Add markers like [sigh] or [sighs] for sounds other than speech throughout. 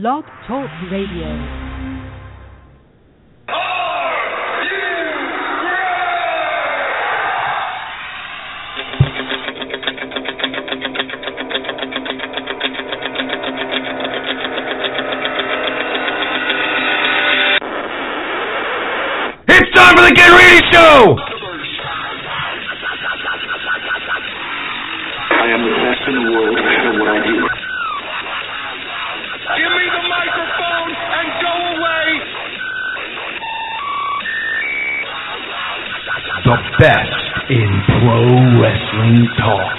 Blog Talk Radio. It's time for the Show! The best in pro wrestling talk.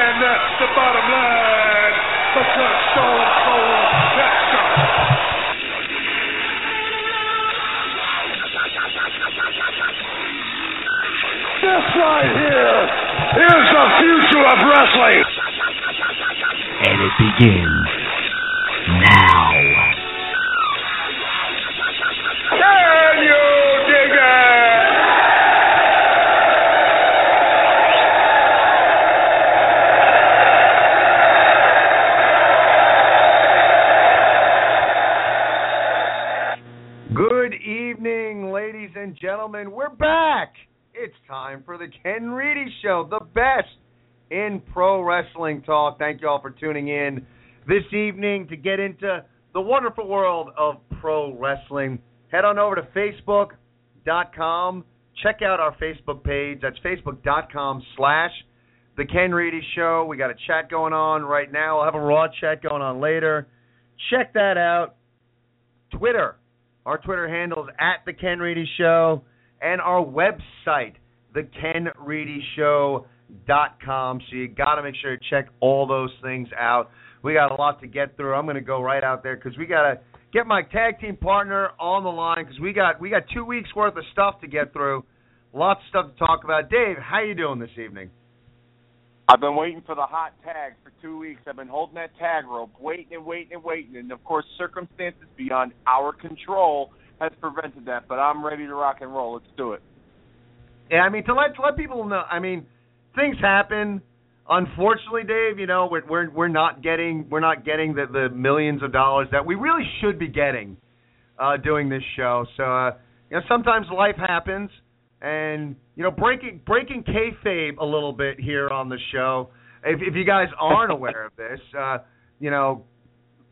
And that's the bottom line. Because Stone Cold Jackson. This right here is the future of wrestling. And it begins for the Ken Reedy Show, the best in pro wrestling talk. Thank you all for tuning in this evening to get into the wonderful world of pro wrestling. Head on over to facebook.com. Check out our Facebook page. That's facebook.com slash the Ken Reedy Show. We got a chat going on right now. We'll have a raw chat going on later. Check that out. Twitter. Our Twitter handle is at the Ken Reedy Show, and our website, thekenreedyshow.com. So you got to make sure to check all those things out. We got a lot to get through. I'm going to go right out there because we got to get my tag team partner on the line because we got we got two weeks worth of stuff to get through. Lots of stuff to talk about. Dave, how you doing this evening? I've been waiting for the hot tag for two weeks. I've been holding that tag rope, waiting and waiting and waiting. And of course, circumstances beyond our control has prevented that. But I'm ready to rock and roll. Let's do it. Yeah, I mean to let to let people know. I mean, things happen. Unfortunately, Dave, you know we're we're we're not getting we're not getting the the millions of dollars that we really should be getting uh, doing this show. So uh, you know sometimes life happens, and you know breaking breaking kayfabe a little bit here on the show. If if you guys aren't aware of this, uh, you know,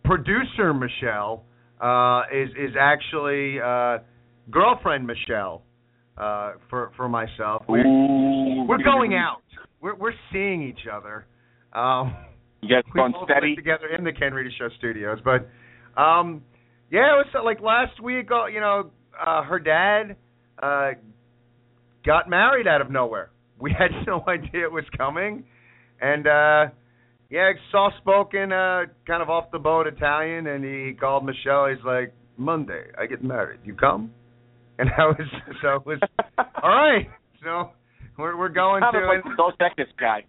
producer Michelle uh, is is actually uh, girlfriend Michelle uh, for for myself. We're, Ooh, we're going out. We're we're seeing each other. Um, You guys we both steady? together in the Ken Reedy Show studios. But um, yeah, it was uh, like last week. Uh, you know, uh, her dad uh, got married out of nowhere. We [laughs] had no idea it was coming, and uh, yeah, soft spoken, uh, kind of off the boat Italian, and he called Michelle. He's like, Monday, I get married. You come? [laughs] And I was so it was all right. So we're we're going to like the Dos Equis guy.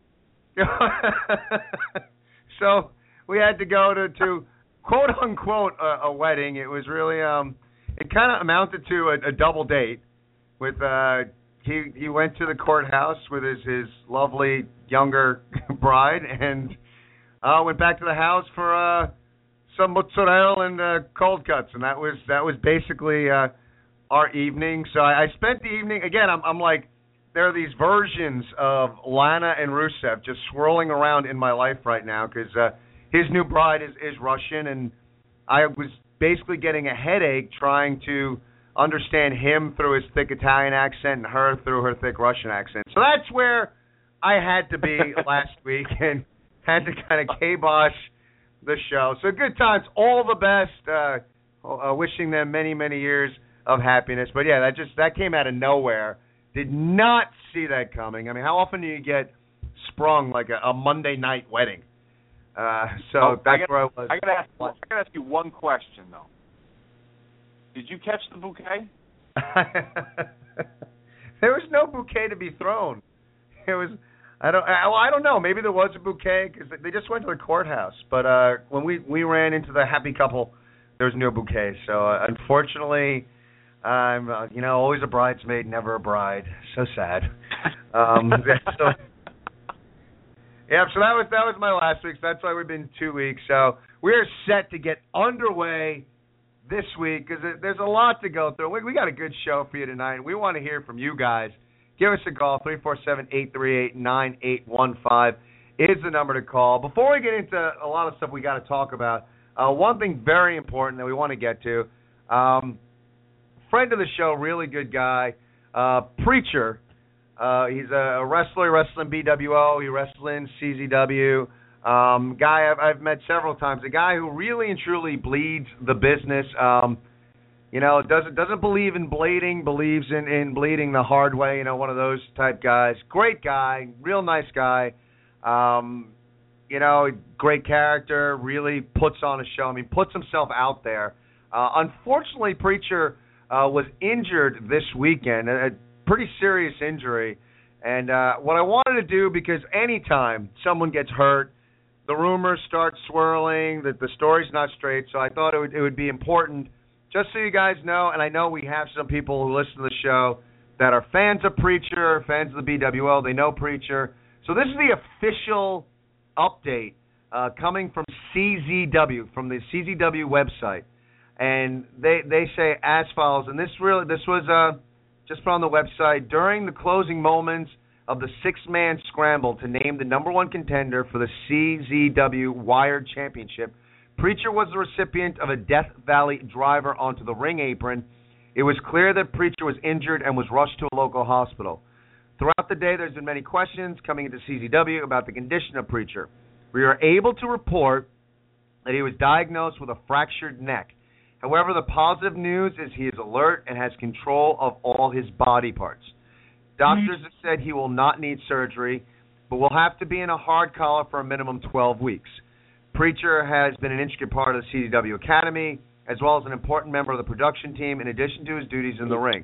[laughs] so we had to go to to quote unquote a, a wedding. It was really um it kind of amounted to a, a double date with uh he he went to the courthouse with his his lovely younger [laughs] bride and uh went back to the house for uh some mozzarella and uh cold cuts and that was that was basically uh our evening. So I, I spent the evening again I'm I'm like there are these versions of Lana and Rusev just swirling around in my life right now because uh, his new bride is is Russian, and I was basically getting a headache trying to understand him through his thick Italian accent and her through her thick Russian accent. So that's where I had to be [laughs] last week and had to kind of kibosh the show. So good times, all the best. Uh, uh, wishing them many many years of happiness. But yeah, that just that came out of nowhere. Did not see that coming. I mean, how often do you get sprung like a, a Monday night wedding? Uh, so Oh, I that's got- where I was. I gotta ask. I gotta ask you one question though. Did you catch the bouquet? [laughs] there was no bouquet to be thrown. It was. I don't. I, well, I don't know. Maybe there was a bouquet because they just went to the courthouse. But uh when we we ran into the happy couple, there was no bouquet. So uh, unfortunately, I'm uh, you know always a bridesmaid, never a bride. So sad. [laughs] Um, [laughs] so yeah, so that was that was my last week. So that's why we've been two weeks. So we're set to get underway this week because there's a lot to go through. We, we got a good show for you tonight. We want to hear from you guys. Give us a call three four seven eight three eight nine eight one five is the number to call. Before we get into a lot of stuff we got to talk about, uh, one thing very important that we want to get to. Um, friend of the show, really good guy, uh, preacher. Uh, he's a wrestler, wrestling BWO. He wrestles in CZW. Um, guy I've, I've met several times. A guy who really and truly bleeds the business. Um, you know, doesn't doesn't believe in blading, believes in in bleeding the hard way. You know, one of those type guys. Great guy, real nice guy. Um, you know, great character. Really puts on a show. I mean, puts himself out there. Uh, unfortunately, Preacher uh, was injured this weekend, a, pretty serious injury. And uh, what I wanted to do, because anytime someone gets hurt, the rumors start swirling, that the story's not straight. So I thought it would, it would be important, just so you guys know. And I know we have some people who listen to the show that are fans of Preacher, fans of the BWL. They know Preacher. So this is the official update uh, coming from CZW, from the CZW website, and they they say as follows. And this really this was uh, just put on the website during the closing moments of the six-man scramble to name the number one contender for the CZW Wired Championship. Preacher was the recipient of a Death Valley driver onto the ring apron. It was clear that Preacher was injured and was rushed to a local hospital. Throughout the day, there's been many questions coming into CZW about the condition of Preacher. We are able to report that he was diagnosed with a fractured neck. However, the positive news is he is alert and has control of all his body parts. Doctors have said he will not need surgery, but will have to be in a hard collar for a minimum 12 weeks. Preacher has been an intricate part of the CZW Academy, as well as an important member of the production team, in addition to his duties in the ring.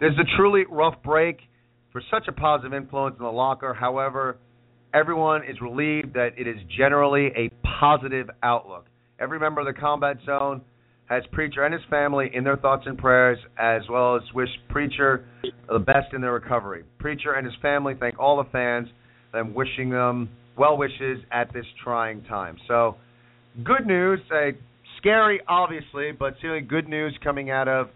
This is a truly rough break for such a positive influence in the locker. However, everyone is relieved that it is generally a positive outlook. Every member of the combat zone has Preacher and his family in their thoughts and prayers, as well as wish Preacher the best in their recovery. Preacher and his family thank all the fans and wishing them well wishes at this trying time. So, good news. Uh, scary, obviously, but certainly good news coming out of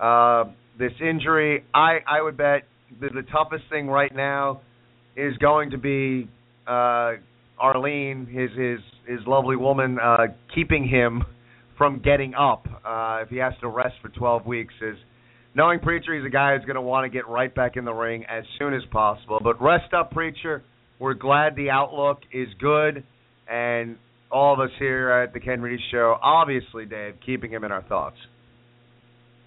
uh, this injury. I I would bet the, the toughest thing right now is going to be uh, Arlene, his his his lovely woman, uh, keeping him [laughs] from getting up uh, if he has to rest for 12 weeks. Is knowing Preacher, he's a guy who's going to want to get right back in the ring as soon as possible. But rest up, Preacher. We're glad the outlook is good, and all of us here at the Ken Reedy Show, obviously, Dave, keeping him in our thoughts.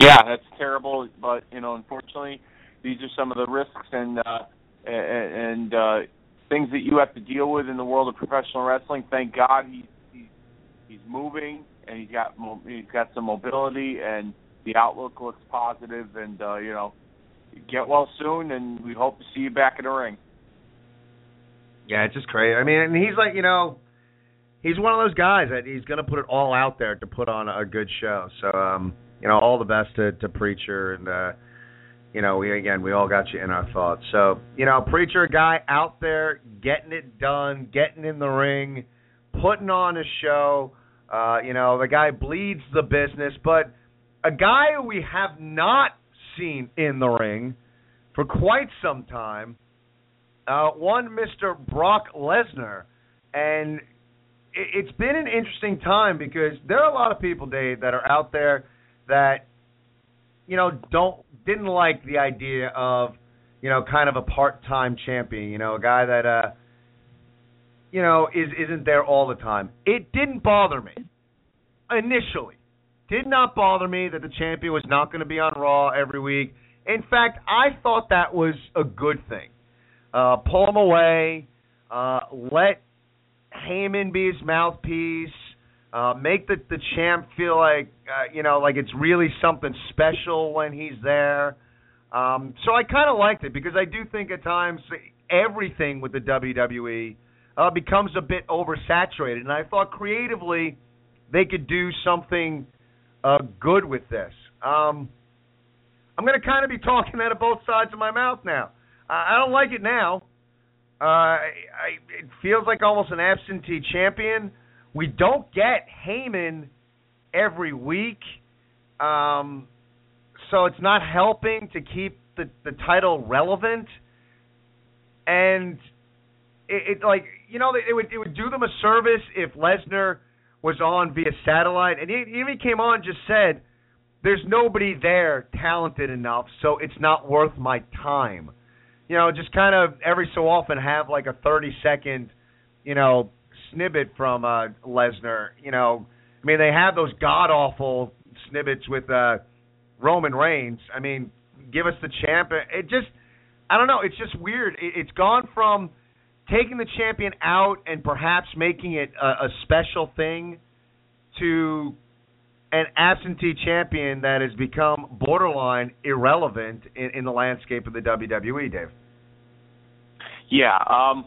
Yeah, that's terrible, but you know, unfortunately, these are some of the risks and uh, and, uh, things that you have to deal with in the world of professional wrestling. Thank God he's he's, he's moving and he's got mo- he's got some mobility and the outlook looks positive and uh, you know, get well soon and we hope to see you back in the ring. Yeah, it's just crazy. I mean, and he's like, you know, he's one of those guys that he's going to put it all out there to put on a good show. So, um, you know, all the best to, to Preacher, and uh, you know, we again, we all got you in our thoughts. So, you know, Preacher, guy out there getting it done, getting in the ring, putting on a show. Uh, you know, the guy bleeds the business, but a guy we have not seen in the ring for quite some time. Uh, one Mr. Brock Lesnar, and it, it's been an interesting time because there are a lot of people, Dave, that are out there that you know don't didn't like the idea of you know kind of a part-time champion, you know, a guy that uh you know is isn't there all the time. It didn't bother me initially. Did not bother me that the champion was not going to be on Raw every week. In fact, I thought that was a good thing. Uh, pull him away. Uh, let Heyman be his mouthpiece. Uh, make the the champ feel like uh, you know like it's really something special when he's there. Um, so I kind of liked it because I do think at times everything with the WWE uh, becomes a bit oversaturated, and I thought creatively they could do something uh, good with this. Um, I'm going to kind of be talking out of both sides of my mouth now. I don't like it now. Uh, I, I, it feels like almost an absentee champion. We don't get Heyman every week, um, so it's not helping to keep the, the title relevant. And it, it like you know it would it would do them a service if Lesnar was on via satellite, and he even came on and just said, "There's nobody there talented enough, so it's not worth my time." You know, just kind of every so often have like a 30 second, you know, snippet from uh, Lesnar. You know, I mean they have those god awful snippets with uh, Roman Reigns. I mean, give us the champ. It just, I don't know. It's just weird. It, it's gone from taking the champion out and perhaps making it a, a special thing to an absentee champion that has become borderline irrelevant in, in the landscape of the WWE, Dave. Yeah. Um,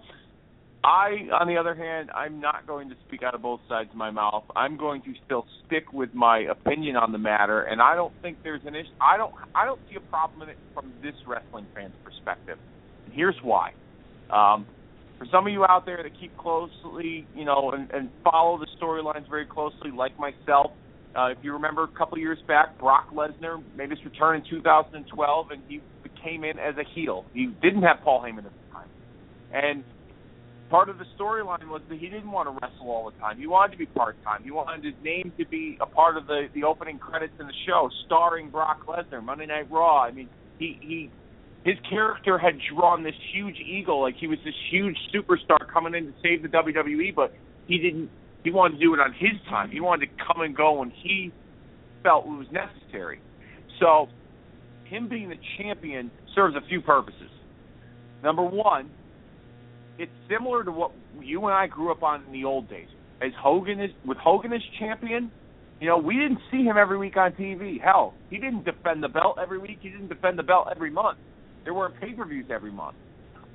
I, on the other hand, I'm not going to speak out of both sides of my mouth. I'm going to still stick with my opinion on the matter, and I don't think there's an issue. I don't. I don't see a problem in it from this wrestling fan's perspective. And here's why. Um, for some of you out there that keep closely, you know, and, and follow the storylines very closely, like myself, uh, if you remember a couple years back, Brock Lesnar made his return in 2012, and he came in as a heel. He didn't have Paul Heyman at the time, and part of the storyline was that he didn't want to wrestle all the time. He wanted to be part time. He wanted his name to be a part of the the opening credits in the show, starring Brock Lesnar, Monday Night Raw. I mean, he he his character had drawn this huge eagle, like he was this huge superstar coming in to save the WWE, but he didn't. He wanted to do it on his time. He wanted to come and go when he felt it was necessary. So, him being the champion serves a few purposes. Number one, it's similar to what you and I grew up on in the old days. As Hogan is with Hogan as champion, you know, we didn't see him every week on TV. Hell, he didn't defend the belt every week. He didn't defend the belt every month. There were pay-per-views every month.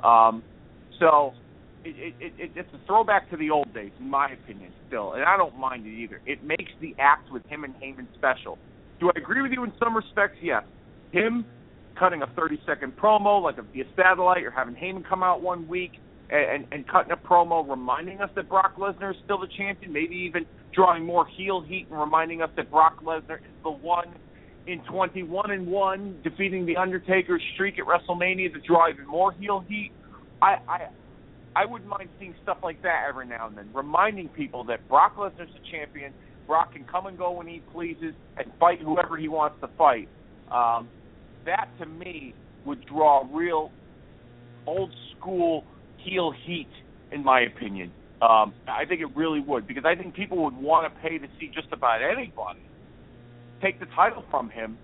Um, so it, it, it, it's a throwback to the old days, in my opinion, still, and I don't mind it either. It makes the act with him and Heyman special. Do I agree with you in some respects? Yes. Him cutting a 30-second promo, like a, via satellite, or having Heyman come out one week and, and, and cutting a promo reminding us that Brock Lesnar is still the champion, maybe even drawing more heel heat and reminding us that Brock Lesnar is the one in 21 and 1, defeating the Undertaker's streak at WrestleMania to draw even more heel heat. I, I I wouldn't mind seeing stuff like that every now and then, reminding people that Brock Lesnar's the champion. Brock can come and go when he pleases and fight whoever he wants to fight. Um, that to me would draw real old school heel heat, in my opinion. Um, I think it really would because I think people would want to pay to see just about anybody take the title from him,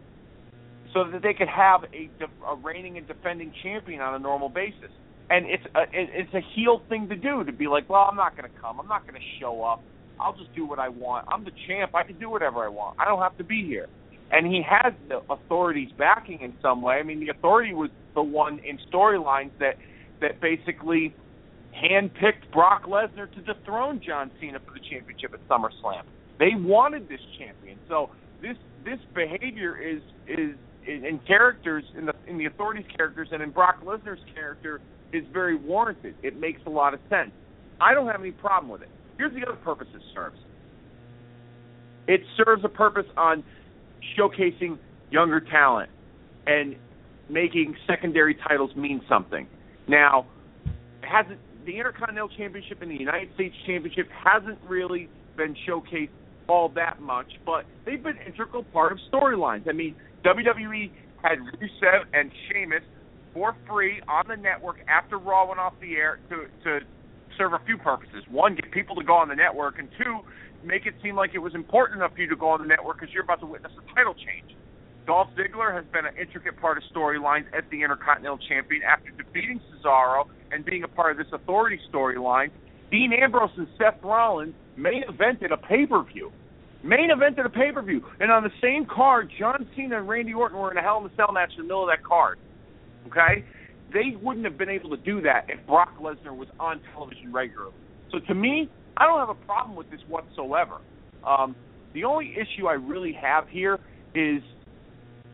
so that they could have a, a reigning and defending champion on a normal basis. And it's a, it's a heel thing to do to be like, well, I'm not going to come. I'm not going to show up. I'll just do what I want. I'm the champ. I can do whatever I want. I don't have to be here. And he has the authority's backing in some way. I mean, the authority was the one in storylines that that basically handpicked Brock Lesnar to dethrone John Cena for the championship at SummerSlam. They wanted this champion. So this this behavior is is in characters in the in the authorities characters and in Brock Lesnar's character is very warranted. It makes a lot of sense. I don't have any problem with it. Here's the other purpose it serves. It serves a purpose on showcasing younger talent and making secondary titles mean something. Now, hasn't the Intercontinental Championship and the United States Championship hasn't really been showcased all that much, but they've been integral part of storylines. I mean, WWE had Rusev and Sheamus for free on the network after Raw went off the air to to serve a few purposes. One, get people to go on the network, and two, make it seem like it was important enough for you to go on the network because you're about to witness a title change. Dolph Ziggler has been an intricate part of storylines as the Intercontinental Champion after defeating Cesaro and being a part of this authority storyline. Dean Ambrose and Seth Rollins main evented a pay per view. Main evented a pay per view. And on the same card, John Cena and Randy Orton were in a Hell in a Cell match in the middle of that card. Okay? They wouldn't have been able to do that if Brock Lesnar was on television regularly. So to me, I don't have a problem with this whatsoever. Um, the only issue I really have here is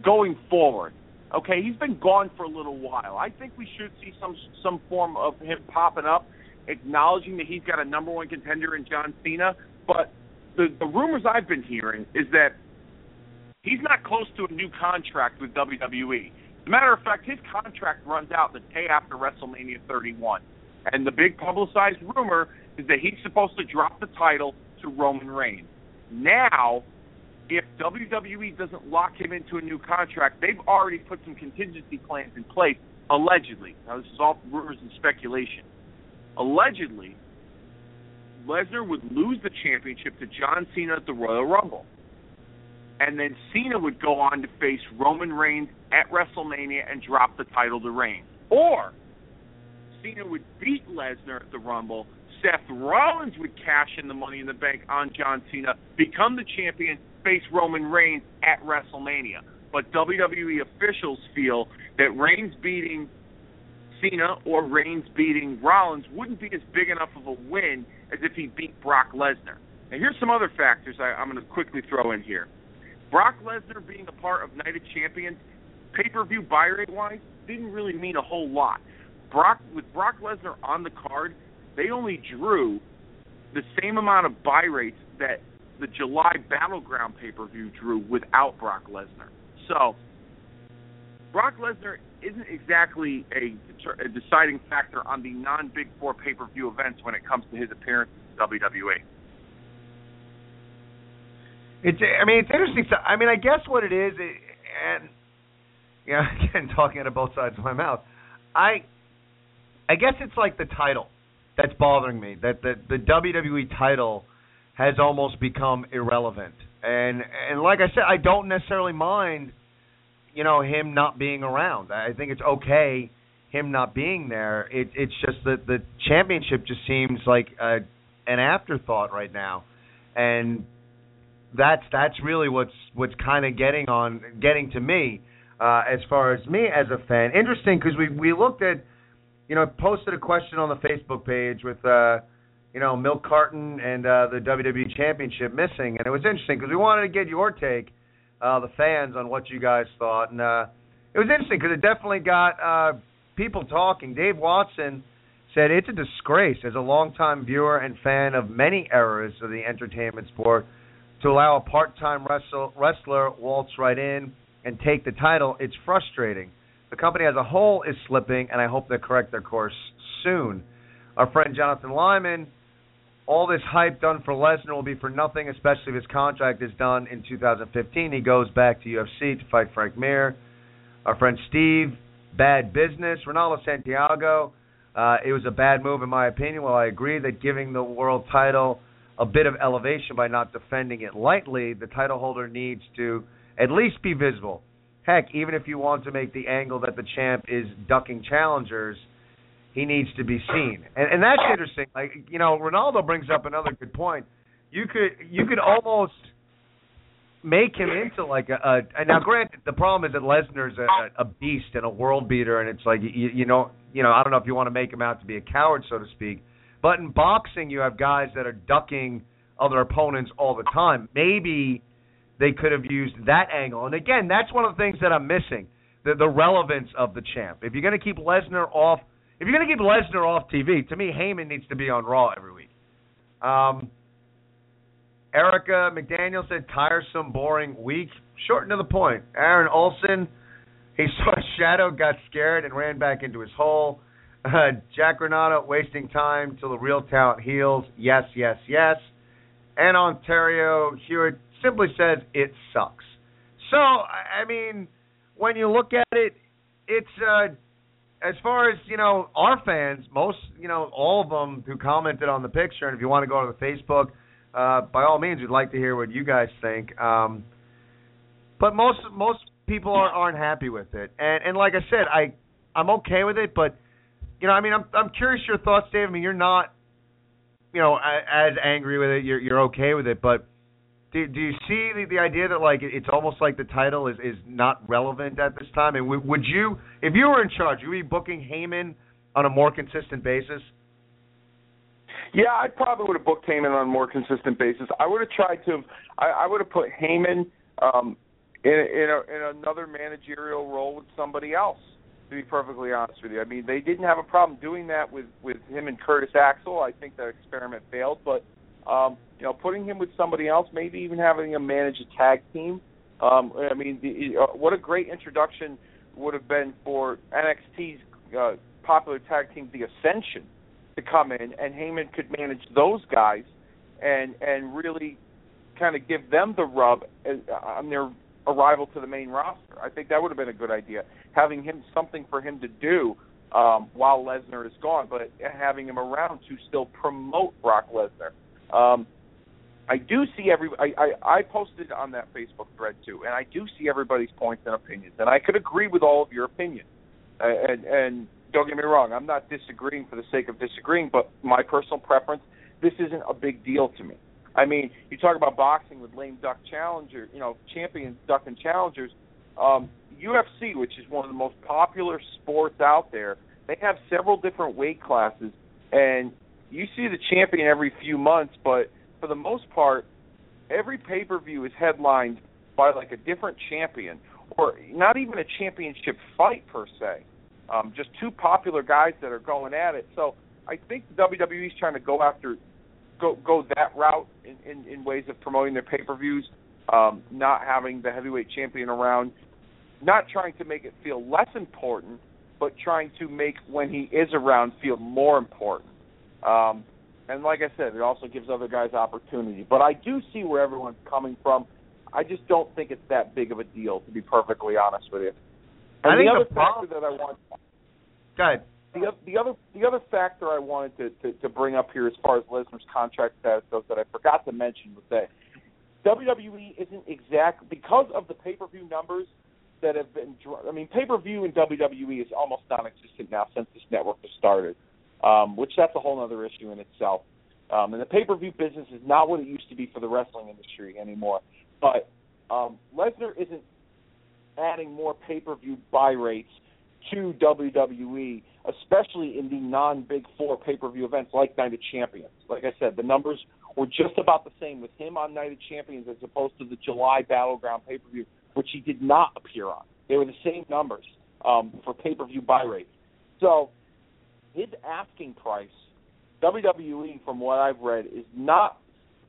going forward. Okay, he's been gone for a little while. I think we should see some some form of him popping up, acknowledging that he's got a number one contender in John Cena. But the the rumors I've been hearing is that he's not close to a new contract with WWE. As a matter of fact, his contract runs out the day after WrestleMania 31. And the big publicized rumor is that he's supposed to drop the title to Roman Reigns. Now, if WWE doesn't lock him into a new contract, they've already put some contingency plans in place, allegedly. Now, this is all rumors and speculation. Allegedly, Lesnar would lose the championship to John Cena at the Royal Rumble. And then Cena would go on to face Roman Reigns at WrestleMania and drop the title to Reigns. Or Cena would beat Lesnar at the Rumble. Seth Rollins would cash in the Money in the Bank on John Cena, become the champion, face Roman Reigns at WrestleMania. But WWE officials feel that Reigns beating Cena or Reigns beating Rollins wouldn't be as big enough of a win as if he beat Brock Lesnar. Now, here's some other factors I, I'm going to quickly throw in here. Brock Lesnar being a part of Night of Champions, pay-per-view buy rate wise, didn't really mean a whole lot. Brock with Brock Lesnar on the card, they only drew the same amount of buy rates that the July Battleground pay-per-view drew without Brock Lesnar. So Brock Lesnar isn't exactly a, a deciding factor on the non-Big Four pay-per-view events when it comes to his appearance in WWE. It's. I mean, it's interesting. So, I mean, I guess what it is, and you [laughs] know, again, talking out of both sides of my mouth, I, I guess it's like the title that's bothering me. That the the WWE title has almost become irrelevant. And and like I said, I don't necessarily mind, you know, him not being around. I think it's okay him not being there. It it's just that the championship just seems like a, an afterthought right now. And that's that's really what's what's kind of getting on getting to me uh, as far as me as a fan. Interesting because we we looked at you know posted a question on the Facebook page with uh, you know Milk Carton and uh, the WWE Championship missing, and it was interesting because we wanted to get your take, uh, the fans, on what you guys thought, and uh, it was interesting because it definitely got uh, people talking. Dave Watson said it's a disgrace as a longtime viewer and fan of many eras of the entertainment sport to allow a part-time wrestle, wrestler waltz right in and take the title. It's frustrating. The company as a whole is slipping, and I hope they correct their course soon. Our friend Jonathan Lyman, all this hype done for Lesnar will be for nothing, especially if his contract is done in 2015. He goes back to UFC to fight Frank Mir. Our friend Steve, bad business. Ronaldo Santiago, uh, it was a bad move in my opinion. While I agree that giving the world title a bit of elevation by not defending it lightly, the title holder needs to at least be visible. Heck, even if you want to make the angle that the champ is ducking challengers, he needs to be seen. And and that's interesting. Like you know, Ronaldo brings up another good point. You could you could almost make him into like a, a now granted the problem is that Lesnar's a, a beast and a world beater and it's like you, you know you know I don't know if you want to make him out to be a coward so to speak but in boxing, you have guys that are ducking other opponents all the time. Maybe they could have used that angle. And again, that's one of the things that I'm missing the, the relevance of the champ. If you're going to keep Lesnar off, if you're going to keep Lesnar off TV, to me, Heyman needs to be on Raw every week. Um, Erica McDaniel said tiresome, boring week. Short to the point. Aaron Olson, he [laughs] saw a shadow, got scared, and ran back into his hole. Uh, [laughs] Jack Renata wasting time till the real talent heals. Yes, yes, yes. And Ontario Hewitt simply says it sucks. So I mean, when you look at it, it's uh, as far as you know, our fans, most you know, all of them who commented on the picture. And if you want to go to the Facebook, uh, by all means, we'd like to hear what you guys think. Um, but most most people are, aren't happy with it. And and like I said, I I'm okay with it, but you know, I mean, I'm I'm curious your thoughts, Dave. I mean, you're not you know as angry with it. You're you're okay with it, but do do you see the, the idea that like it's almost like the title is is not relevant at this time? And would you, if you were in charge, you be booking Heyman on a more consistent basis? Yeah, I probably would have booked Heyman on a more consistent basis. I would have tried to. I, I would have put Heyman um, in in, a, in another managerial role with somebody else. To be perfectly honest with you, I mean they didn't have a problem doing that with with him and Curtis Axel. I think that experiment failed, but um, you know, putting him with somebody else, maybe even having him manage a tag team. Um, I mean, the, uh, what a great introduction would have been for NXT's uh, popular tag team, The Ascension, to come in, and Heyman could manage those guys and and really kind of give them the rub uh, on their arrival to the main roster. I think that would have been a good idea, having him something for him to do um, while Lesnar is gone, but having him around to still promote Brock Lesnar. Um, I do see every I, I I posted on that Facebook thread too, and I do see everybody's points and opinions, and I could agree with all of your opinions. Uh, and and don't get me wrong, I'm not disagreeing for the sake of disagreeing, but my personal preference, this isn't a big deal to me. I mean, you talk about boxing with lame duck challenger, you know, champions duck and challengers. Um, UFC, which is one of the most popular sports out there, they have several different weight classes, and you see the champion every few months, but for the most part, every pay per view is headlined by like a different champion, or not even a championship fight per se. Um, just two popular guys that are going at it. So I think WWE is trying to go after go go that route in, in, in ways of promoting their pay per views, um, not having the heavyweight champion around, not trying to make it feel less important, but trying to make when he is around feel more important. Um, and like I said, it also gives other guys opportunity. But I do see where everyone's coming from. I just don't think it's that big of a deal, to be perfectly honest with you. And I think the other the problem- factor that I want. Go ahead. The, the other the other factor I wanted to, to, to bring up here as far as Lesnar's contract status goes that I forgot to mention was that WWE isn't exact because of the pay per view numbers that have been. I mean, pay per view in WWE is almost non-existent now since this network has started, um, which that's a whole other issue in itself. Um, and the pay per view business is not what it used to be for the wrestling industry anymore. But um, Lesnar isn't adding more pay per view buy rates to WWE, especially in the non Big Four pay per view events like Night of Champions. Like I said, the numbers were just about the same with him on Night of Champions as opposed to the July Battleground pay per view, which he did not appear on. They were the same numbers um, for pay per view buy rate. So his asking price, WWE, from what I've read, is not.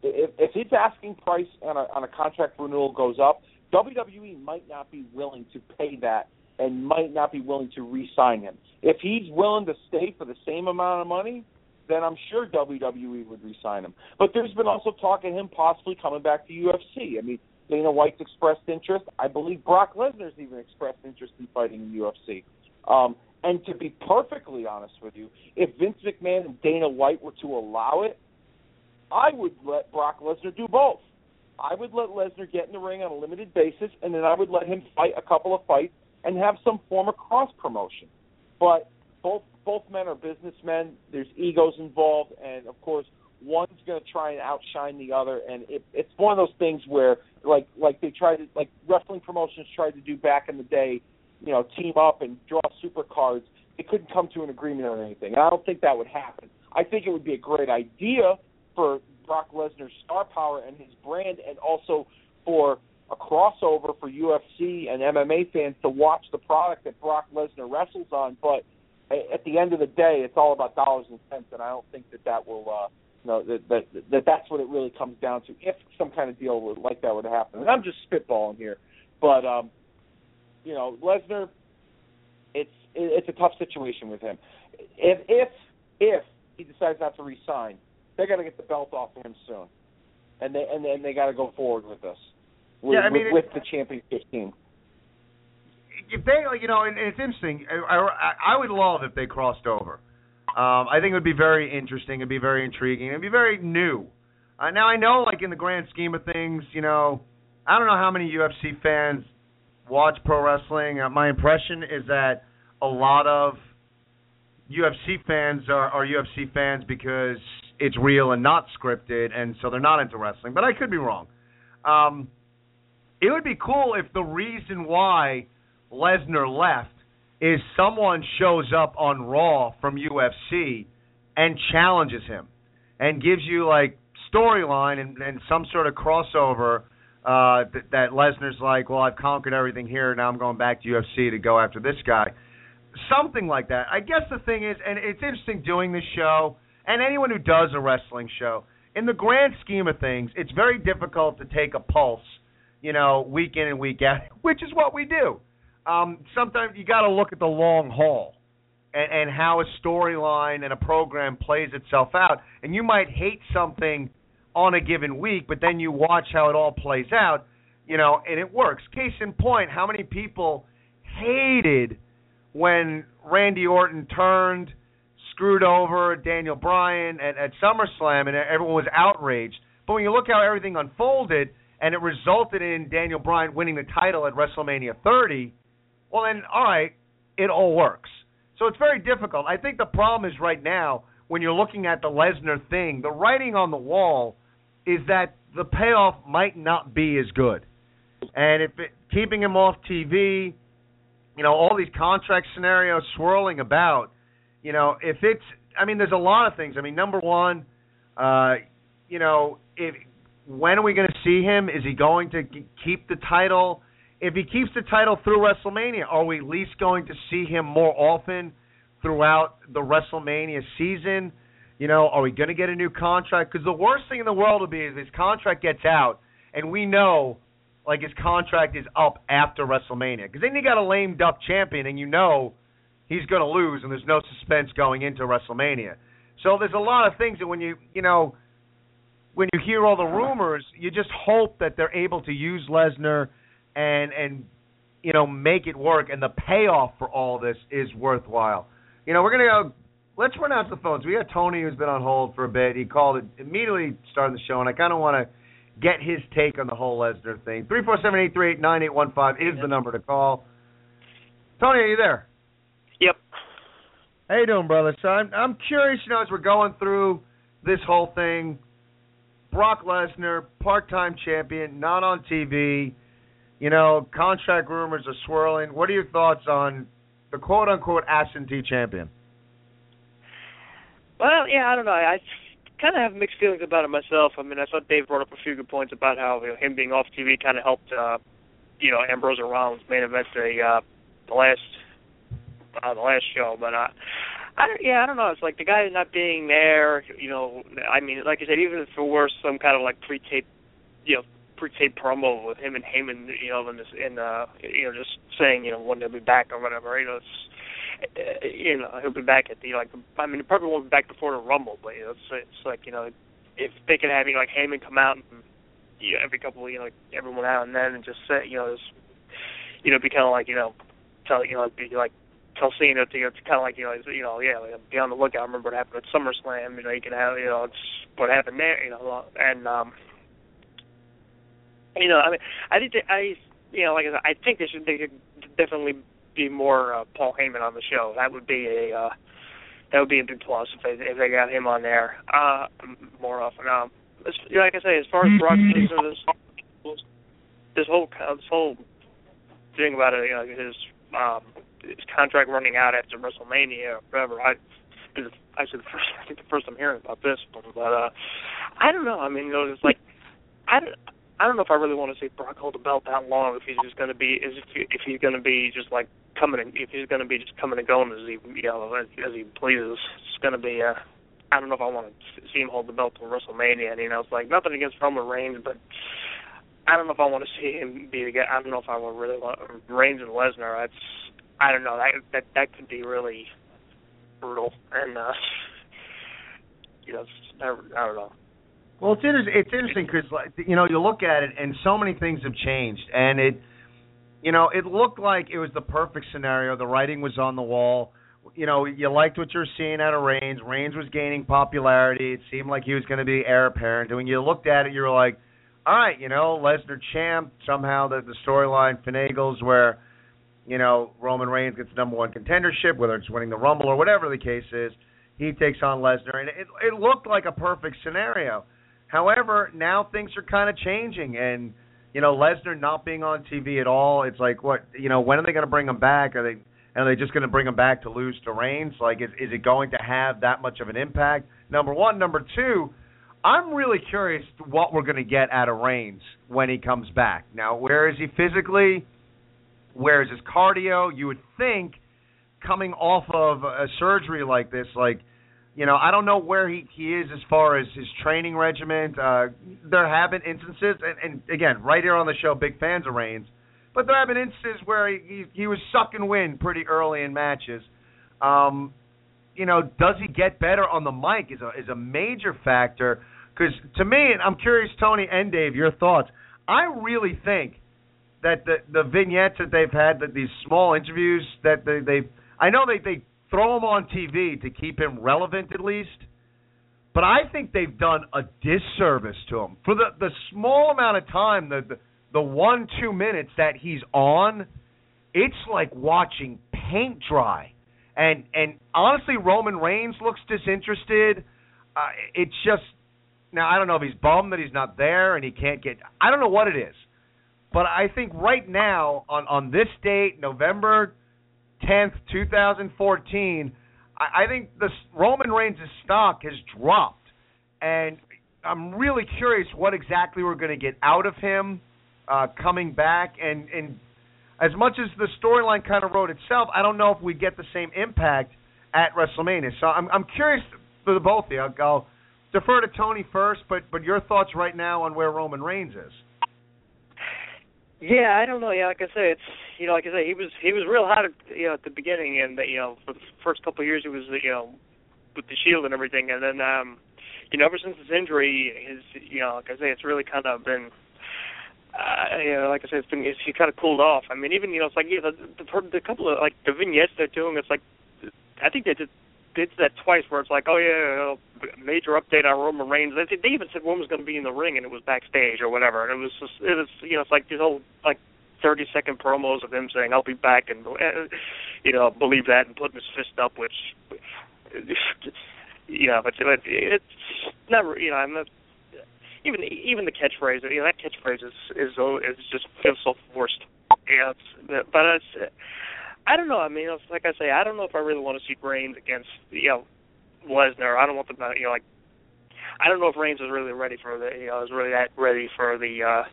If, if his asking price on a, on a contract renewal goes up, WWE might not be willing to pay that and might not be willing to re-sign him. If he's willing to stay for the same amount of money, then I'm sure WWE would re-sign him. But there's been also talk of him possibly coming back to UFC. I mean, Dana White's expressed interest. I believe Brock Lesnar's even expressed interest in fighting in UFC. Um, and to be perfectly honest with you, if Vince McMahon and Dana White were to allow it, I would let Brock Lesnar do both. I would let Lesnar get in the ring on a limited basis, and then I would let him fight a couple of fights and have some form of cross promotion. But both both men are businessmen. There's egos involved, and of course, one's going to try and outshine the other. And it, it's one of those things where, like like they tried to like wrestling promotions tried to do back in the day, you know, team up and draw super cards. They couldn't come to an agreement on anything. And I don't think that would happen. I think it would be a great idea for Brock Lesnar's star power and his brand, and also for a crossover for UFC and MMA fans to watch the product that Brock Lesnar wrestles on. But at the end of the day, it's all about dollars and cents, and I don't think that that will, uh, you know, that, that that that's what it really comes down to. If some kind of deal like that would happen, and I'm just spitballing here, but um, you know, Lesnar, it's it's a tough situation with him. If if if he decides not to resign, they got to get the belt off of him soon, and they and then they got to go forward with this. With, Yeah, I mean, with, with the championship team. if they, you know, and, and it's interesting. I, I, I would love if they crossed over. Um, I think it would be very interesting. It'd be very intriguing. It'd be very new. Uh, now I know, like in the grand scheme of things, you know, I don't know how many UFC fans watch pro wrestling. Uh, my impression is that a lot of UFC fans are, are UFC fans because it's real and not scripted, and so they're not into wrestling. But I could be wrong. Um, it would be cool if the reason why Lesnar left is someone shows up on Raw from UFC and challenges him and gives you like storyline and, and some sort of crossover uh, that, that Lesnar's like, well, I've conquered everything here. Now I'm going back to UFC to go after this guy. Something like that. I guess the thing is, and it's interesting doing this show, and anyone who does a wrestling show, in the grand scheme of things, it's very difficult to take a pulse, you know, week in and week out, [laughs] which is what we do. Um, sometimes you got to look at the long haul and, and how a storyline and a program plays itself out. And you might hate something on a given week, but then you watch how it all plays out, you know, and it works. Case in point, how many people hated when Randy Orton turned, screwed over Daniel Bryan at, at SummerSlam, and everyone was outraged. But when you look how everything unfolded, and it resulted in Daniel Bryan winning the title at WrestleMania 30, well then, all right, it all works. So it's very difficult. I think the problem is right now when you're looking at the Lesnar thing, the writing on the wall is that the payoff might not be as good. And if it, keeping him off TV, you know, all these contract scenarios swirling about, you know, if it's, I mean, there's a lot of things. I mean, number one, uh, you know, if when are we going to see him? Is he going to keep the title? If he keeps the title through WrestleMania, are we at least going to see him more often throughout the WrestleMania season? You know, are we going to get a new contract? Because the worst thing in the world would be is his contract gets out, and we know like his contract is up after WrestleMania. Because then you got a lame duck champion, and you know he's going to lose, and there's no suspense going into WrestleMania. So there's a lot of things that when you you know when you hear all the rumors, you just hope that they're able to use Lesnar and and you know make it work, and the payoff for all this is worthwhile. You know, we're gonna go let's run out the phones. We got Tony who's been on hold for a bit. He called it immediately starting the show, and I kind of want to get his take on the whole Lesnar thing. Three four seven eight three eight nine eight one five is the number to call. Tony, are you there? Yep. How you doing, brother? So I'm I'm curious, you know, as we're going through this whole thing, Brock Lesnar, part-time champion, not on TV. You know, contract rumors are swirling. What are your thoughts on the quote-unquote absentee champion? Well, yeah, I don't know. I kind of have mixed feelings about it myself. I mean, I thought Dave brought up a few good points about how you know, him being off TV kind of helped, uh, you know, Ambrose and Rollins main event the uh, the last uh, the last show. But uh, I don't, yeah, I don't know. It's like the guy not being there. You know, I mean, like I said, even if it were some kind of like pre-tape, you know, pre-tape promo with him and Heyman, you know, in this, in uh, you know, just saying, you know, when they'll be back or whatever. You know, it's you know he'll be back at the like I mean he probably won't be back before the Rumble, but you know, it's it's like you know if they could have you know, like Heyman come out and you know, every couple of, you know like every now and then and just say you know just you know be kind of like you know tell you know be like tell Cena to, you know, to kind of like you know you know yeah like, be on the lookout. Remember what happened at SummerSlam? You know you can have you know it's what happened there. You know and um you know I mean I think that I you know like I said I think they should they should definitely be more uh, Paul Heyman on the show. That would be a uh, that would be a big plus if they if they got him on there uh, more often. Um, like I say, as far as Brock Lesnar, this this whole this whole thing about it, you know, his um, his contract running out after WrestleMania or whatever. I I said the first I think the first I'm hearing about this, but, but uh, I don't know. I mean, you know, it's like I don't. I don't know if I really want to see Brock hold the belt that long. If he's just going to be, is if, if he's going to be just like coming and if he's going to be just coming and going as he you know as, as he pleases. It's going to be. Uh, I don't know if I want to see him hold the belt till WrestleMania. And, you know, it's like nothing against Roman Reigns, but I don't know if I want to see him be the guy. I don't know if I would really want Reigns and Lesnar. That's I don't know. That that that could be really brutal, and uh, you know, I, I don't know. Well, it's inter- it's interesting because like, you know you look at it and so many things have changed, and it you know it looked like it was the perfect scenario. The writing was on the wall. You know, you liked what you were seeing out of Reigns. Reigns was gaining popularity. It seemed like he was going to be heir apparent. And when you looked at it, you were like, all right, you know, Lesnar champ. Somehow the the storyline finagles where, you know, Roman Reigns gets the number one contendership, whether it's winning the Rumble or whatever the case is. he takes on Lesnar, and it it looked like a perfect scenario. However, now things are kind of changing, and you know Lesnar not being on TV at all. It's like what you know when are they going to bring him back? Are they are they just going to bring him back to lose to Reigns? Like is is it going to have that much of an impact? Number one, number two. I'm really curious what we're going to get out of Reigns when he comes back. Now, where is he physically? Where is his cardio? You would think coming off of a surgery like this, like you know, I don't know where he he is as far as his training regimen. Uh, there have been instances, and, and again, right here on the show, big fans of Reigns, but there have been instances where he he, he was sucking wind pretty early in matches. Um, you know, does he get better on the mic? Is a is a major factor. Because to me, and I'm curious, Tony and Dave, your thoughts. I really think that the the vignettes that they've had, that these small interviews that they they I know they they throw him on TV to keep him relevant at least. But I think they've done a disservice to him for the the small amount of time the the, the one two minutes that he's on. It's like watching paint dry, and and honestly, Roman Reigns looks disinterested. Uh, it's just now I don't know if he's bummed that he's not there and he can't get. I don't know what it is, but I think right now on on this date, November 10th, 2014, I, I think the Roman Reigns' stock has dropped, and I'm really curious what exactly we're going to get out of him uh, coming back. And, and as much as the storyline kind of wrote itself, I don't know if we get the same impact at WrestleMania. So I'm, I'm curious for the both of you. I'll, I'll defer to Tony first, but but your thoughts right now on where Roman Reigns is. Yeah, I don't know. Yeah, like I say, it's you know, like I say, he was he was real hot at you know at the beginning, and you know for the first couple of years he was you know with the Shield and everything, and then um, you know ever since his injury, his you know like I say, it's really kind of been. Uh, you know, like I said, it's been he kind of cooled off. I mean, even you know, it's like yeah, the, the the couple of like the vignettes they're doing. It's like I think they did did that twice, where it's like, oh yeah, major update on Roman Reigns. They, they even said Roman's going to be in the ring, and it was backstage or whatever. And it was just, it was, you know, it's like these whole like thirty second promos of him saying, "I'll be back," and [laughs] you know, believe that, and putting his fist up, which, [laughs] you know, but it's not, you know, I'm not. Even even the catchphrase, you know, that catchphrase is is is just feels so forced. Yeah, it's, but it's I don't know. I mean, like I say, I don't know if I really want to see Reigns against you know Lesnar. I don't want them to, you know, like I don't know if Reigns is really ready for the, you know, is really that ready for the, uh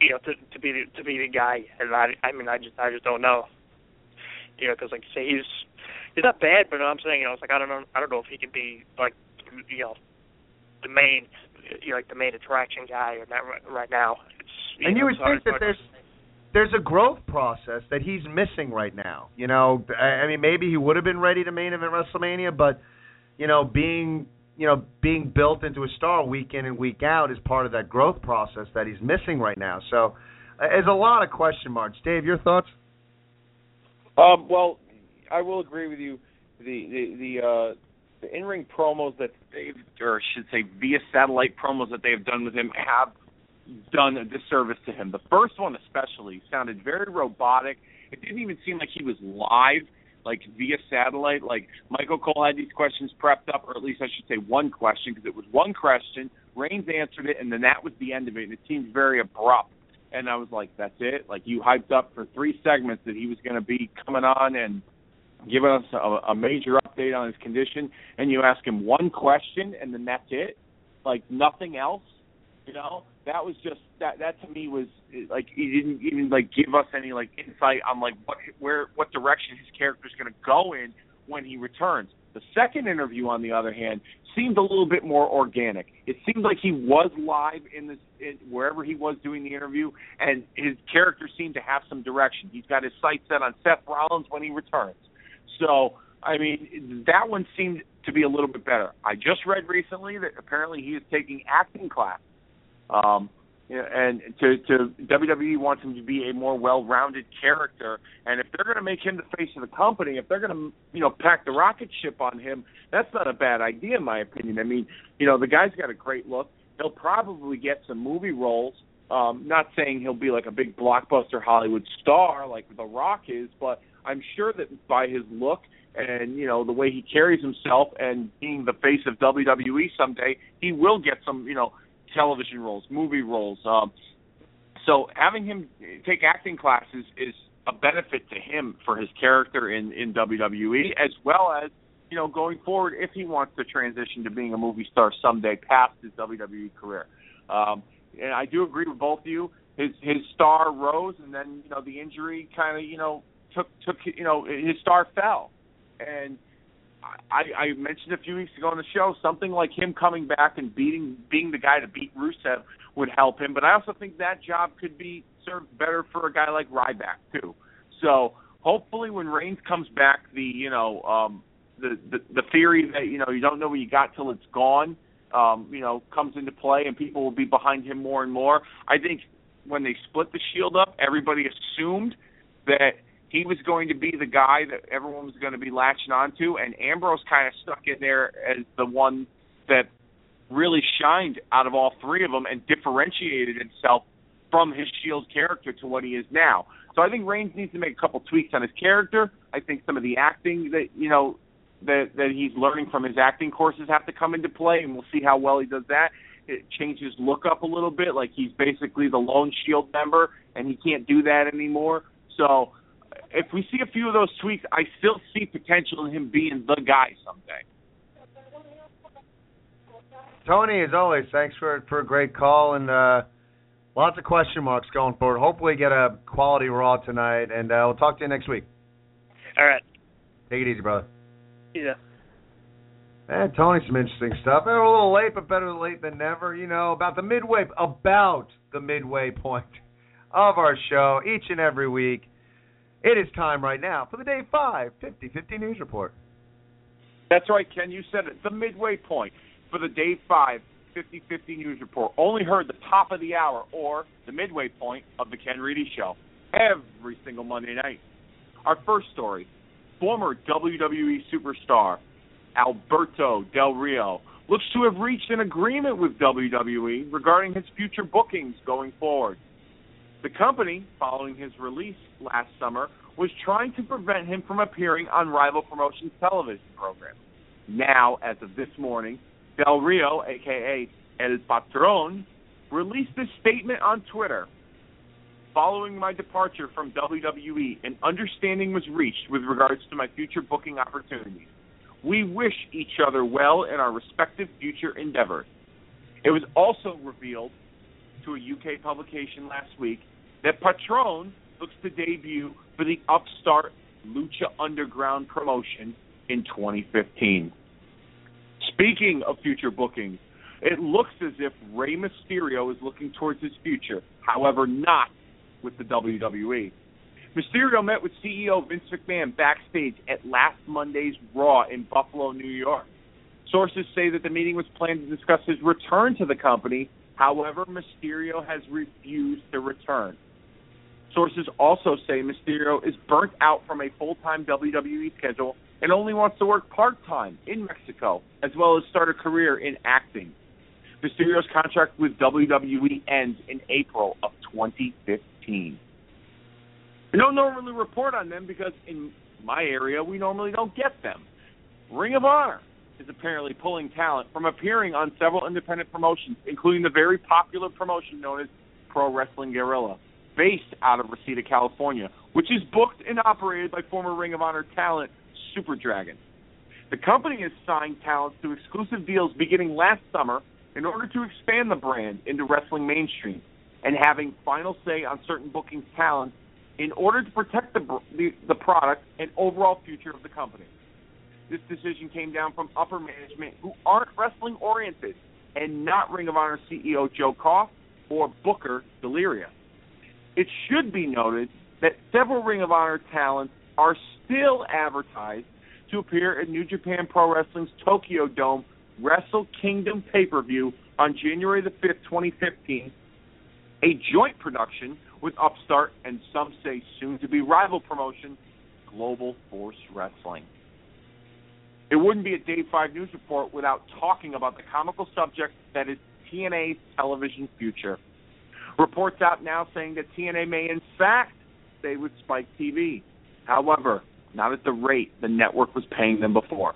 you know, to to be the, to be the guy. And I, I mean, I just, I just don't know. You know, because like I say, he's he's not bad, but I'm saying, you know, it's like I don't know, I don't know if he can be like, you know, the main, you know, like the main attraction guy or not right, right now. It's, you and know, you would think that there's there's a growth process that he's missing right now. You know, I mean, maybe he would have been ready to main event WrestleMania, but you know, being you know being built into a star week in and week out is part of that growth process that he's missing right now. So, uh, there's a lot of question marks. Dave, your thoughts? Um, well, I will agree with you. The the the, uh, the in-ring promos that they've, or I should say, via satellite promos that they have done with him have done a disservice to him. The first one especially sounded very robotic. It didn't even seem like he was live, like via satellite. Like Michael Cole had these questions prepped up, or at least I should say one question, because it was one question. Reigns answered it, and then that was the end of it. And it seemed very abrupt. And I was like, "That's it." Like you hyped up for three segments that he was going to be coming on and giving us a, a major update on his condition, and you ask him one question, and then that's it. Like nothing else. You know, that was just that that to me was like he didn't even like give us any like insight on like what where what direction his character is going to go in when he returns. The second interview, on the other hand, seemed a little bit more organic. It seemed like he was live in this in, wherever he was doing the interview, and his character seemed to have some direction. He's got his sights set on Seth Rollins when he returns. So, I mean, that one seemed to be a little bit better. I just read recently that apparently he is taking acting class um, and to, to WWE wants him to be a more well-rounded character. And if they're going to make him the face of the company, if they're going to, you know, pack the rocket ship on him, that's not a bad idea, in my opinion. I mean, you know, the guy's got a great look. He'll probably get some movie roles. Um, not saying he'll be like a big blockbuster Hollywood star like The Rock is, but I'm sure that by his look and you know the way he carries himself and being the face of WWE someday, he will get some you know television roles, movie roles. Um, so having him take acting classes is a benefit to him for his character in in WWE as well as you know going forward if he wants to transition to being a movie star someday past his WWE career. Um, and I do agree with both of you. His his star rose, and then you know the injury kind of you know took took you know his star fell, and I, I mentioned a few weeks ago on the show something like him coming back and beating being the guy to beat Rusev would help him, but I also think that job could be served better for a guy like Ryback too. So hopefully when Reigns comes back, the you know um, the, the the theory that you know you don't know what you got till it's gone, um, you know, comes into play and people will be behind him more and more. I think when they split the Shield up, everybody assumed that he was going to be the guy that everyone was going to be latching onto, and Ambrose kind of stuck in there as the one that really shined out of all three of them and differentiated himself from his Shield character to what he is now. So I think Reigns needs to make a couple tweaks on his character. I think some of the acting that you know that that he's learning from his acting courses have to come into play, and we'll see how well he does that. It changes look up a little bit, like he's basically the lone Shield member, and he can't do that anymore. So if we see a few of those tweaks, I still see potential in him being the guy someday. Tony, as always, thanks for for a great call and uh, lots of question marks going forward. Hopefully, get a quality Raw tonight, and uh, we'll talk to you next week. All right. Take it easy, brother. Yeah. Man, Tony, some interesting stuff. We're a little late, but better late than never. You know about the midway, about the midway point of our show each and every week. It is time right now for the Day 5 50-50 News Report. That's right, Ken. You said it. The midway point for the Day 5 50-50 News Report. Only heard the top of the hour or the midway point of the Ken Reedy Show every single Monday night. Our first story, former WWE superstar Alberto Del Rio looks to have reached an agreement with WWE regarding his future bookings going forward. The company, following his release last summer, was trying to prevent him from appearing on rival promotions television programs. Now, as of this morning, Del Rio, aka El Patron, released a statement on Twitter. Following my departure from WWE, an understanding was reached with regards to my future booking opportunities. We wish each other well in our respective future endeavors. It was also revealed to a UK publication last week that Patron looks to debut for the upstart Lucha Underground promotion in 2015. Speaking of future bookings, it looks as if Rey Mysterio is looking towards his future, however, not with the WWE. Mysterio met with CEO Vince McMahon backstage at last Monday's Raw in Buffalo, New York. Sources say that the meeting was planned to discuss his return to the company. However, Mysterio has refused to return. Sources also say Mysterio is burnt out from a full-time WWE schedule and only wants to work part-time in Mexico, as well as start a career in acting. Mysterio's contract with WWE ends in April of 2015. We don't normally report on them because in my area we normally don't get them. Ring of Honor is apparently pulling talent from appearing on several independent promotions, including the very popular promotion known as Pro Wrestling Guerrilla, based out of Reseda, California, which is booked and operated by former Ring of Honor talent Super Dragon. The company has signed talent to exclusive deals beginning last summer in order to expand the brand into wrestling mainstream and having final say on certain bookings talent in order to protect the, the, the product and overall future of the company. This decision came down from upper management who aren't wrestling oriented and not Ring of Honor CEO Joe Koff or Booker Delirious. It should be noted that several Ring of Honor talents are still advertised to appear at New Japan Pro Wrestling's Tokyo Dome Wrestle Kingdom pay per view on January the 5th, 2015, a joint production with Upstart and some say soon to be rival promotion, Global Force Wrestling. It wouldn't be a Day 5 news report without talking about the comical subject that is TNA's television future. Reports out now saying that TNA may in fact stay with Spike TV. However, not at the rate the network was paying them before.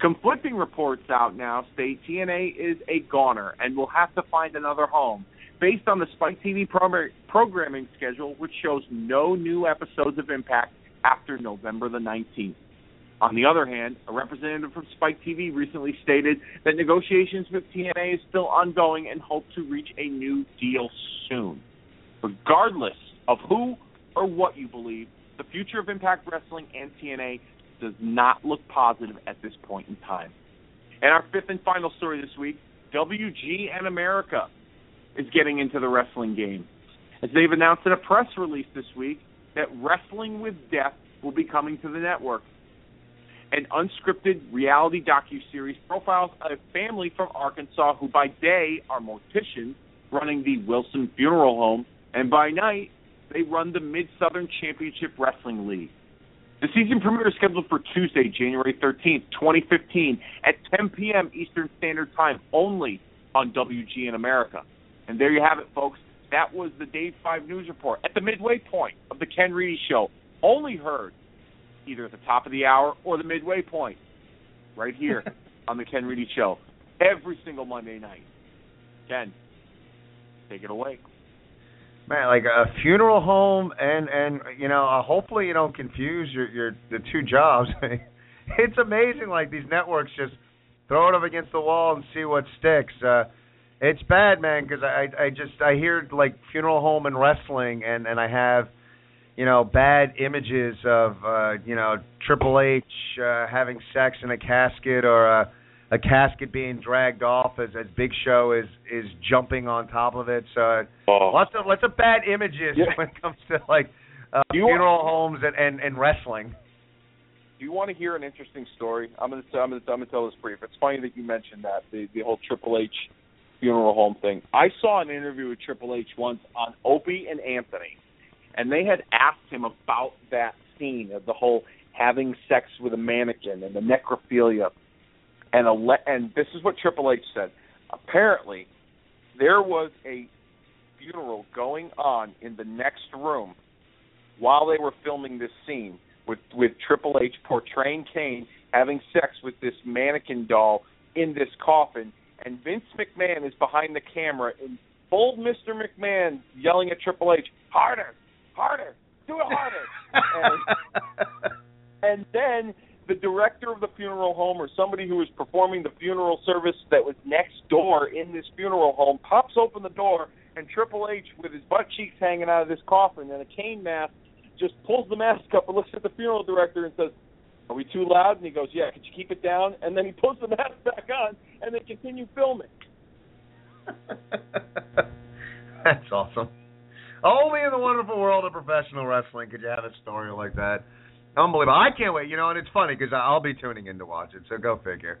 Conflicting reports out now state TNA is a goner and will have to find another home based on the Spike TV programming schedule, which shows no new episodes of Impact after November the 19th. On the other hand, a representative from Spike TV recently stated that negotiations with TNA is still ongoing and hope to reach a new deal soon. Regardless of who or what you believe, the future of Impact Wrestling and TNA does not look positive at this point in time. And our fifth and final story this week WGN America is getting into the wrestling game. As they've announced in a press release this week that Wrestling with Death will be coming to the network. An unscripted reality docu-series profiles a family from Arkansas who by day are morticians running the Wilson Funeral Home and by night they run the Mid-Southern Championship Wrestling League. The season premiere is scheduled for Tuesday, January 13th, 2015 at 10 p.m. Eastern Standard Time only on WGN America. And there you have it, folks. That was the Day 5 News Report at the midway point of the Ken Reedy Show. Only heard either at the top of the hour or the midway point right here [laughs] on the Ken Reedy Show every single Monday night. Ken, take it away. Man, like a funeral home and and you know, uh, hopefully you don't confuse your your the two jobs. [laughs] it's amazing like these networks just throw it up against the wall and see what sticks. Uh it's bad, man, because I I just I hear like funeral home and wrestling, and and I have, you know, bad images of uh, you know Triple H uh, having sex in a casket or a a casket being dragged off as as Big Show is is jumping on top of it. So oh. lots of lots of bad images yeah. when it comes to like uh, funeral want, homes and, and and wrestling. Do you want to hear an interesting story? I'm gonna I'm gonna I'm gonna tell this brief. It's funny that you mentioned that the the whole Triple H funeral home thing. I saw an interview with Triple H once on Opie and Anthony, and they had asked him about that scene of the whole having sex with a mannequin and the necrophilia, and a le- and this is what Triple H said. Apparently, there was a funeral going on in the next room while they were filming this scene with with Triple H portraying Kane having sex with this mannequin doll in this coffin and Vince McMahon is behind the camera in full Mr. McMahon yelling at Triple H, harder, harder, do it harder. [laughs] and, and then the director of the funeral home or somebody who was performing the funeral service that was next door in this funeral home pops open the door and Triple H with his butt cheeks hanging out of this coffin and a Kane mask just pulls the mask up and looks at the funeral director and says, are we too loud? And he goes, Yeah, could you keep it down? And then he puts the [laughs] mask back on and they continue filming. [laughs] That's awesome. Only in the wonderful world of professional wrestling could you have a story like that. Unbelievable. I can't wait. You know, and it's funny because I'll be tuning in to watch it, so go figure.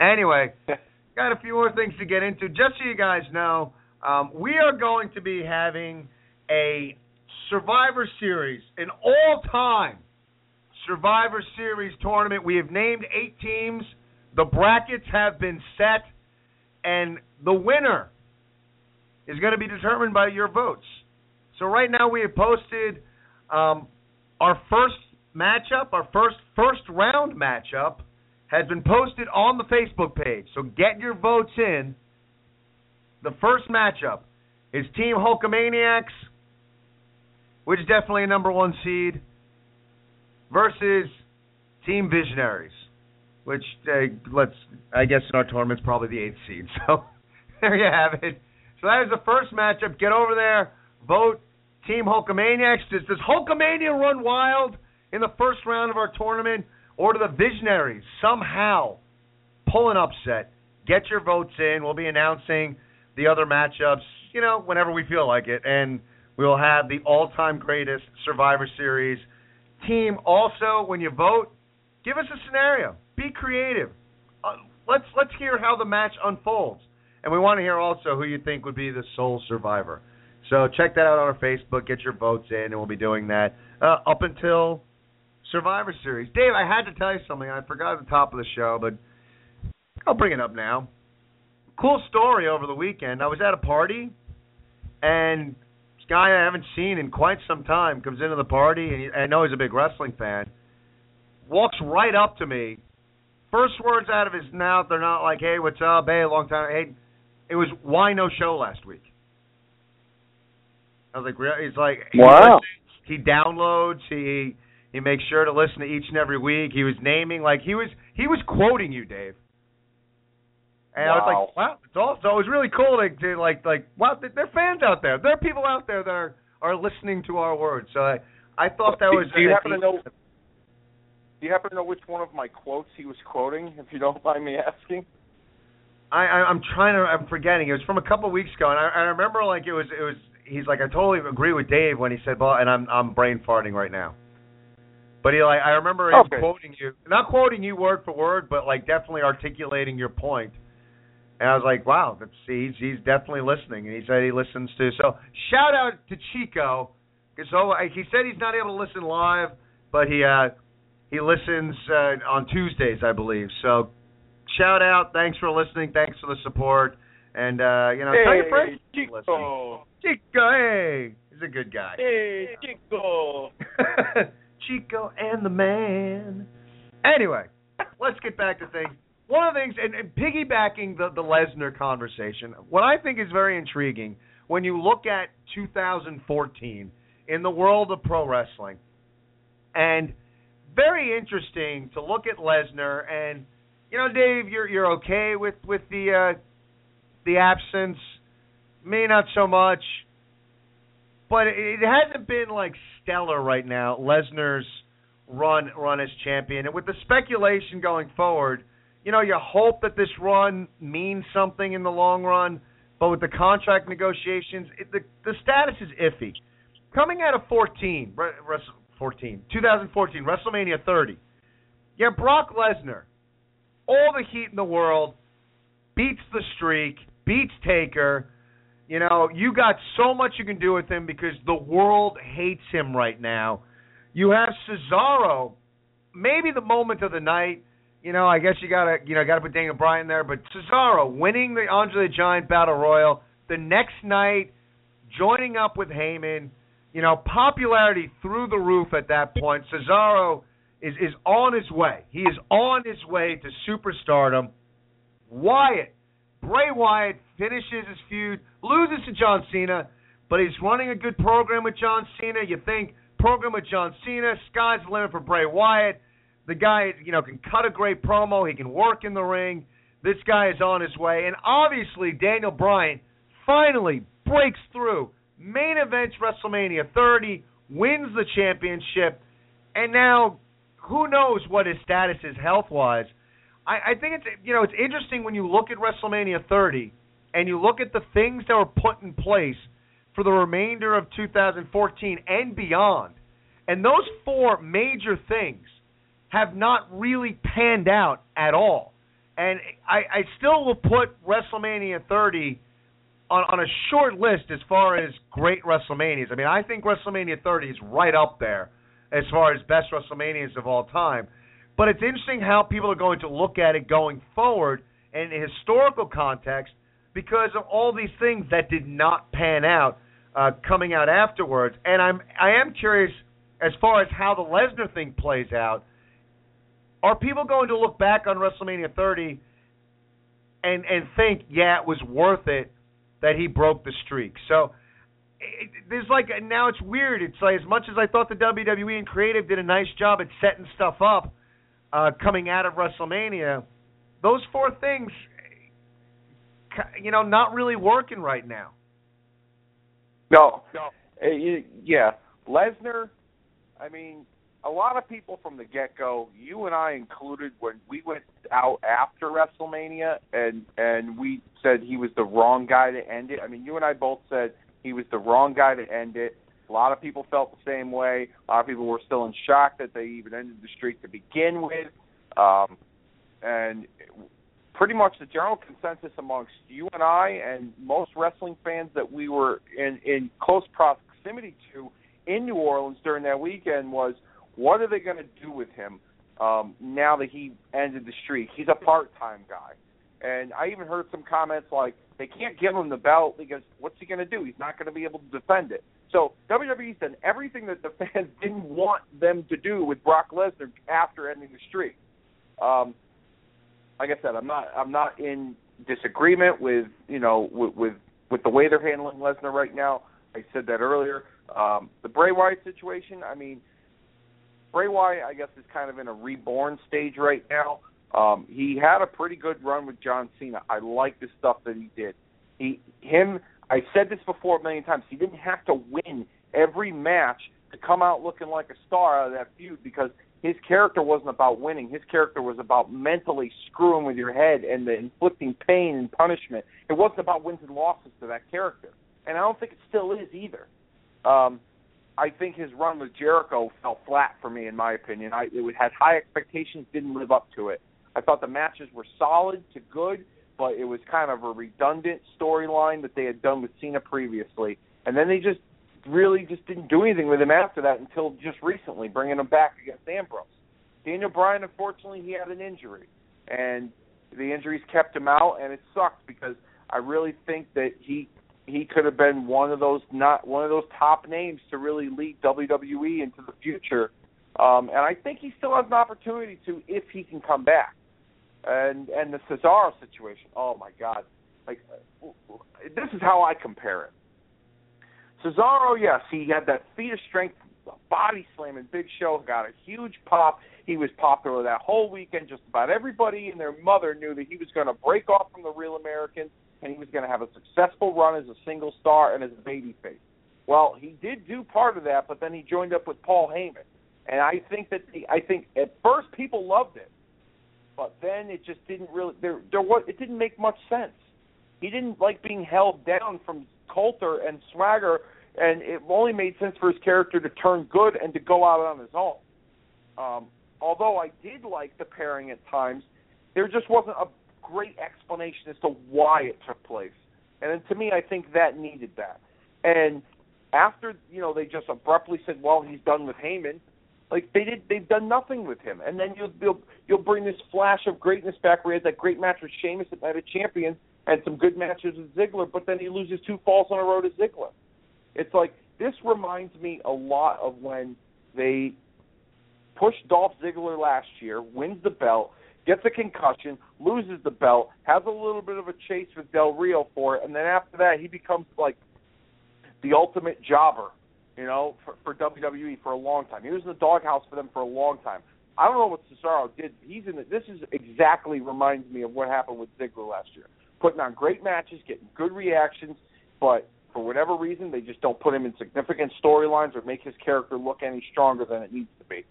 Anyway, [laughs] got a few more things to get into. Just so you guys know, um, we are going to be having a Survivor Series, an all time Survivor Series tournament. We have named eight teams. The brackets have been set, and the winner is going to be determined by your votes. So right now we have posted um, our first matchup, our first first round matchup has been posted on the Facebook page. So get your votes in. The first matchup is Team Hulkamaniacs, which is definitely a number one seed, versus Team Visionaries, which uh, let's I guess in our tournament's probably the eighth seed. [laughs] So there you have it. So that is the first matchup. Get over there, vote Team Hulkamaniacs. Does, does Hulkamania run wild in the first round of our tournament, or do the Visionaries somehow pull an upset? Get your votes in. We'll be announcing the other matchups, you know, whenever we feel like it, and we will have the all-time greatest Survivor Series team also when you vote, give us a scenario. Be creative. Uh, let's let's hear how the match unfolds, and we want to hear also who you think would be the sole survivor. So check that out on our Facebook. Get your votes in, and we'll be doing that uh, up until Survivor Series. Dave, I had to tell you something. I forgot at the top of the show, but I'll bring it up now. Cool story over the weekend. I was at a party, and this guy I haven't seen in quite some time comes into the party, and he, I know he's a big wrestling fan. Walks right up to me. First words out of his mouth, they're not like, "Hey, what's up? Hey, long time." Hey, it was why no show last week. I was like, really? He's like, he Wow. listens, He downloads. He he makes sure to listen to each and every week. He was naming like he was he was quoting you, Dave. And I was like, wow, it's awesome. So it was really cool to, to like like wow, there are fans out there. There are people out there that are are listening to our words. So I I thought that Do- was. do you happen to know- Do you happen to know which one of my quotes he was quoting, if you don't mind me asking? I, I I'm trying to I'm forgetting. It was from a couple of weeks ago, and I, I remember like it was it was. He's like I totally agree with Dave when he said, "Well," and I'm I'm brain farting right now. But he like I remember him Okay. quoting you, not quoting you word for word, but like definitely articulating your point. And I was like, wow, that's, he's he's definitely listening, and he said he listens to. So shout out to Chico, because so he said he's not able to listen live, but he uh he listens uh, on Tuesdays, I believe. So shout out, thanks for listening, thanks for the support, and uh you know tell your friends. Chico. Chico, hey, he's a good guy. Hey, Chico. [laughs] Chico and the man. Anyway, [laughs] let's get back to things. One of the things, and, and piggybacking the, the Lesnar conversation, what I think is very intriguing when you look at 2014 in the world of pro wrestling, and very interesting to look at Lesnar and you know, Dave, you're you're okay with with the uh, the absence, me not so much but it, hasn't been like stellar right now. Lesnar's run run as champion, and with the speculation going forward, you know, you hope that this run means something in the long run. But with the contract negotiations, it, the the status is iffy. Coming out of 14, Re- Res- 14, 2014, WrestleMania 30, yeah, Brock Lesnar, all the heat in the world, beats the streak, beats Taker. You know, you got so much you can do with him because the world hates him right now. You have Cesaro, maybe the moment of the night. You know, I guess you gotta you know gotta put Daniel Bryan there, but Cesaro winning the Andre the Giant Battle Royal the next night, joining up with Heyman. You know, popularity through the roof at that point. Cesaro is is on his way. He is on his way to superstardom. Wyatt, Bray Wyatt finishes his feud, loses to John Cena, but he's running a good program with John Cena. You think program with John Cena, sky's the limit for Bray Wyatt. The guy, you know, can cut a great promo. He can work in the ring. This guy is on his way, and obviously Daniel Bryan finally breaks through. Main events WrestleMania 30, wins the championship, and now who knows what his status is health wise. I, I think it's you know it's interesting when you look at WrestleMania 30 and you look at the things that were put in place for the remainder of 2014 and beyond, and those four major things have not really panned out at all. And I, I still will put WrestleMania 30 on, on a short list as far as great WrestleManias. I mean, I think WrestleMania 30 is right up there as far as best WrestleManias of all time. But it's interesting how people are going to look at it going forward in a historical context because of all these things that did not pan out uh, coming out afterwards. And I'm I am curious as far as how the Lesnar thing plays out. Are people going to look back on WrestleMania 30 and and think, yeah, it was worth it that he broke the streak? So it, there's like now it's weird. It's like as much as I thought the WWE and creative did a nice job at setting stuff up uh, coming out of WrestleMania, those four things, you know, not really working right now. No, no. Uh, yeah, Lesnar. I mean, a lot of people from the get go, you and I included, when we went out after WrestleMania, and and we said he was the wrong guy to end it. I mean, you and I both said he was the wrong guy to end it. A lot of people felt the same way. A lot of people were still in shock that they even ended the streak to begin with. Um, and pretty much the general consensus amongst you and I and most wrestling fans that we were in in close proximity to in New Orleans during that weekend was what are they going to do with him um, now that he ended the streak? He's a part-time guy. And I even heard some comments like they can't give him the belt because what's he going to do? He's not going to be able to defend it. So WWE's done everything that the [laughs] fans didn't want them to do with Brock Lesnar after ending the streak. Um, like I said, I'm not I'm not in disagreement with you know with with, with the way they're handling Lesnar right now. I said that earlier. Um, the Bray Wyatt situation, I mean, Bray Wyatt, I guess, is kind of in a reborn stage right now. Um, he had a pretty good run with John Cena. I like the stuff that he did. He, him, I said this before a million times. He didn't have to win every match to come out looking like a star out of that feud because his character wasn't about winning. His character was about mentally screwing with your head and the inflicting pain and punishment. It wasn't about wins and losses to that character, and I don't think it still is either. Um, I think his run with Jericho fell flat for me, in my opinion. I it had high expectations, didn't live up to it. I thought the matches were solid to good, but it was kind of a redundant storyline that they had done with Cena previously, and then they just really just didn't do anything with him after that until just recently, bringing him back against Ambrose. Daniel Bryan, unfortunately, he had an injury, and the injuries kept him out, and it sucked because I really think that he he could have been one of those not one of those top names to really lead WWE into the future. Um, and I think he still has an opportunity to if he can come back. And and the Cesaro situation, oh my God, like this is how I compare it. Cesaro, yes, he had that feat of strength, body slamming Big Show, got a huge pop. He was popular that whole weekend. Just about everybody and their mother knew that he was going to break off from the Real Americans and he was going to have a successful run as a single star and as a babyface. Well, he did do part of that, but then he joined up with Paul Heyman, and I think that the, I think at first people loved it, but then it just didn't really there there was it didn't make much sense. He didn't like being held down from Colter and Swagger, and it only made sense for his character to turn good and to go out on his own. Um, although I did like the pairing at times, there just wasn't a great explanation as to why it took place. And to me, I think that needed that. And after you know they just abruptly said, "Well, he's done with Heyman," like they did, they've done nothing with him. And then you'll you'll, you'll bring this flash of greatness back where he had that great match with Sheamus at Night of Champions and some good matches with Ziggler, but then he loses two falls on a road to Ziggler. It's like this reminds me a lot of when they pushed Dolph Ziggler last year, wins the belt, gets a concussion, loses the belt, has a little bit of a chase with Del Rio for it, and then after that he becomes like the ultimate jobber, you know, for, for WWE for a long time. He was in the doghouse for them for a long time. I don't know what Cesaro did. He's in the, this is exactly reminds me of what happened with Ziggler last year. Putting on great matches, getting good reactions, but for whatever reason they just don't put him in significant storylines or make his character look any stronger than it needs to be.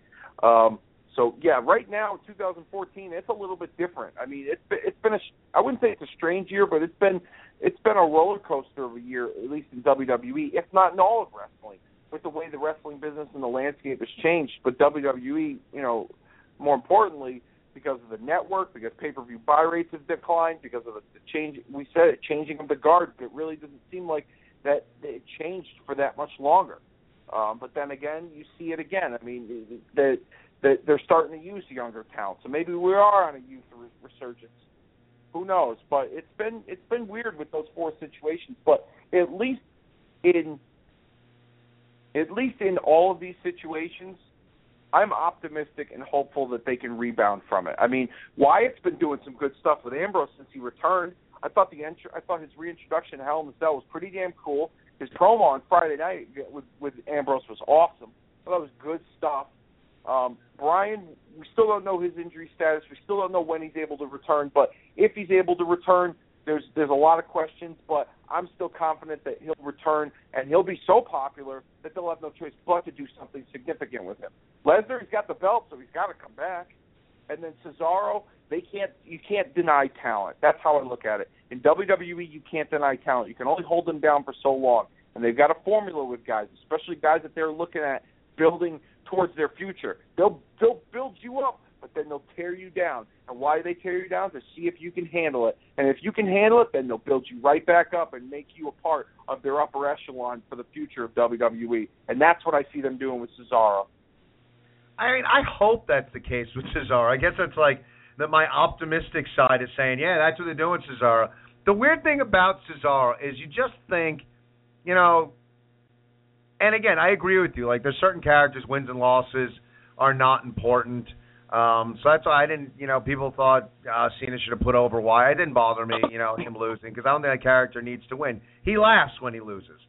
Um, so yeah, right now, 2014, it's a little bit different. I mean, it's been, it's been a I wouldn't say it's a strange year, but it's been it's been a roller coaster of a year, at least in WWE, if not in all of wrestling, with the way the wrestling business and the landscape has changed. But WWE, you know, more importantly, because of the network, because pay-per-view buy rates have declined, because of the, the change we said it, changing of the guard, it really doesn't seem like that it changed for that much longer. Um, but then again, you see it again. I mean, the that they're starting to use younger talent. So maybe we are on a youth resurgence. Who knows? But it's been it's been weird with those four situations. But at least in at least in all of these situations, I'm optimistic and hopeful that they can rebound from it. I mean, Wyatt's been doing some good stuff with Ambrose since he returned. I thought the entr- I thought his reintroduction to Hell in the Cell was pretty damn cool. His promo on Friday night with with Ambrose was awesome. Thought it was good stuff. Um, Bryan, we still don't know his injury status. We still don't know when he's able to return. But if he's able to return, there's there's a lot of questions. But I'm still confident that he'll return and he'll be so popular that they'll have no choice but to do something significant with him. Lesnar, he's got the belt, so he's got to come back. And then Cesaro, they can't you can't deny talent. That's how I look at it. In WWE, you can't deny talent. You can only hold them down for so long. And they've got a formula with guys, especially guys that they're looking at building towards their future. They'll they'll build you up, but then they'll tear you down. And why do they tear you down? To see if you can handle it. And if you can handle it, then they'll build you right back up and make you a part of their upper echelon for the future of WWE. And that's what I see them doing with Cesaro. I mean, I hope that's the case with Cesaro. I guess that's like that my optimistic side is saying, yeah, that's what they're doing, Cesaro. The weird thing about Cesaro is you just think, you know, and again, I agree with you. Like, there's certain characters, wins and losses are not important. Um, so that's why I didn't, you know, people thought uh, Cena should have put over why. It didn't bother me, you know, him losing because I don't think that character needs to win. He laughs when he loses.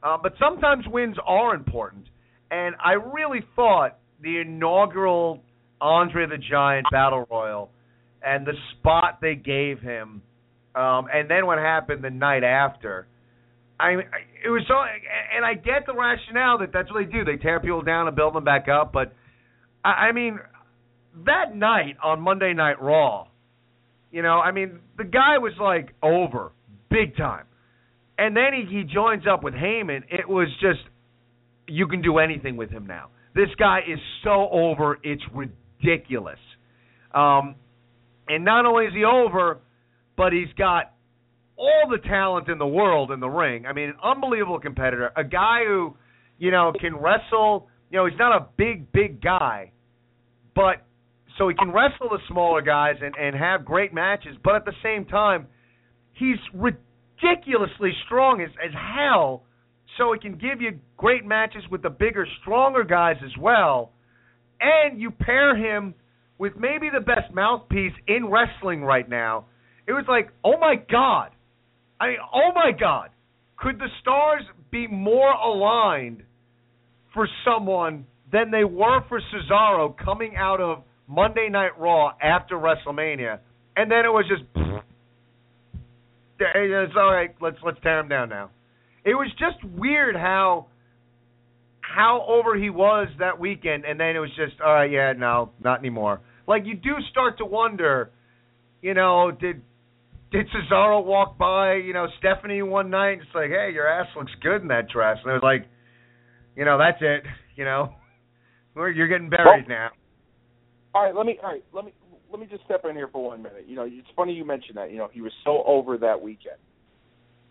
Uh, but sometimes wins are important. And I really thought the inaugural Andre the Giant Battle Royal and the spot they gave him, um, and then what happened the night after. I it was so, and I get the rationale that that's what they do. They tear people down and build them back up. But I, I mean, that night on Monday Night Raw, you know, I mean, the guy was like over big time, and then he he joins up with Heyman. It was just you can do anything with him now. This guy is so over, it's ridiculous. Um, and not only is he over, but he's got all the talent in the world in the ring. I mean, an unbelievable competitor, a guy who, you know, can wrestle. You know, he's not a big, big guy, but so he can wrestle the smaller guys and and have great matches. But at the same time, he's ridiculously strong as as hell. So he can give you great matches with the bigger, stronger guys as well. And you pair him with maybe the best mouthpiece in wrestling right now. It was like, oh my God. I mean, oh my God. Could the stars be more aligned for someone than they were for Cesaro coming out of Monday Night Raw after WrestleMania? And then it was just, it's all right. Let's let's tear him down now. It was just weird how how over he was that weekend, and then it was just, all right, yeah, no, not anymore. Like you do start to wonder, you know, did did Cesaro walk by, you know, Stephanie one night and it's like, hey, your ass looks good in that dress, and it was like, you know, that's it, [laughs] you know, you're getting buried well, now. All right, let me, all right, let me, let me just step in here for one minute. You know, it's funny you mentioned that. You know, he was so over that weekend.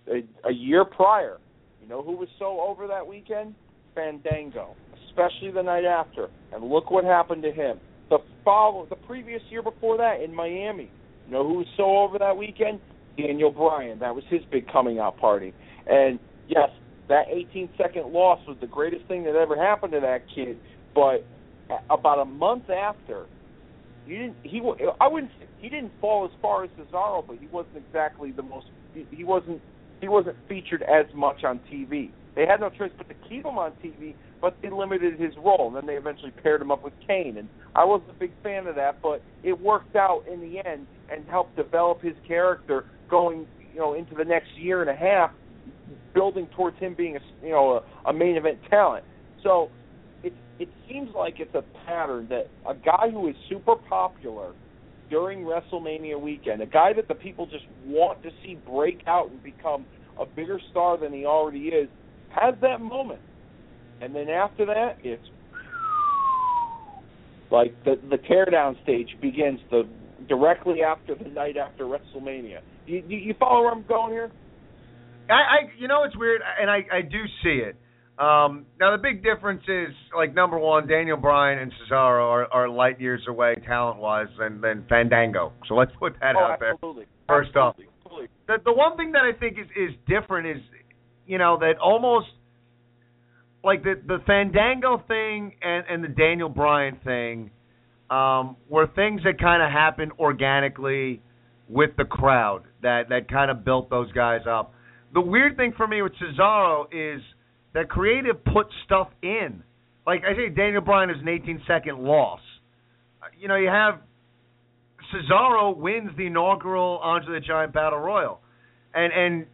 A, a year prior, you know who was so over that weekend? Fandango, especially the night after. And look what happened to him. The follow, the previous year before that in Miami, you know who was so over that weekend? Daniel Bryan. That was his big coming out party. And yes, that 18 second loss was the greatest thing that ever happened to that kid. But about a month after, he didn't. He I wouldn't. He didn't fall as far as Cesaro, but he wasn't exactly the most. He wasn't. He wasn't featured as much on TV. They had no choice but to keep him on TV, but they limited his role. And then they eventually paired him up with Kane, and I wasn't a big fan of that, but it worked out in the end and helped develop his character going, you know, into the next year and a half, building towards him being a, you know, a, a main event talent. So it seems like it's a pattern that a guy who is super popular during WrestleMania weekend, a guy that the people just want to see break out and become a bigger star than he already is, has that moment, and then after that, it's like the the teardown stage begins the directly after the night after WrestleMania. You, you, you follow where I'm going here? I, I you know it's weird, and I I do see it. Um, now the big difference is like number one, Daniel Bryan and Cesaro are, are light years away talent wise than than Fandango. So let's put that oh, out absolutely. there. First absolutely. off, absolutely. the the one thing that I think is is different is you know that almost like the the Fandango thing and and the Daniel Bryan thing um, were things that kind of happened organically with the crowd that that kind of built those guys up. The weird thing for me with Cesaro is that creative put stuff in. Like I say, Daniel Bryan is an 18 second loss. Uh, you know, you have Cesaro wins the inaugural Andre the Giant Battle Royal, and and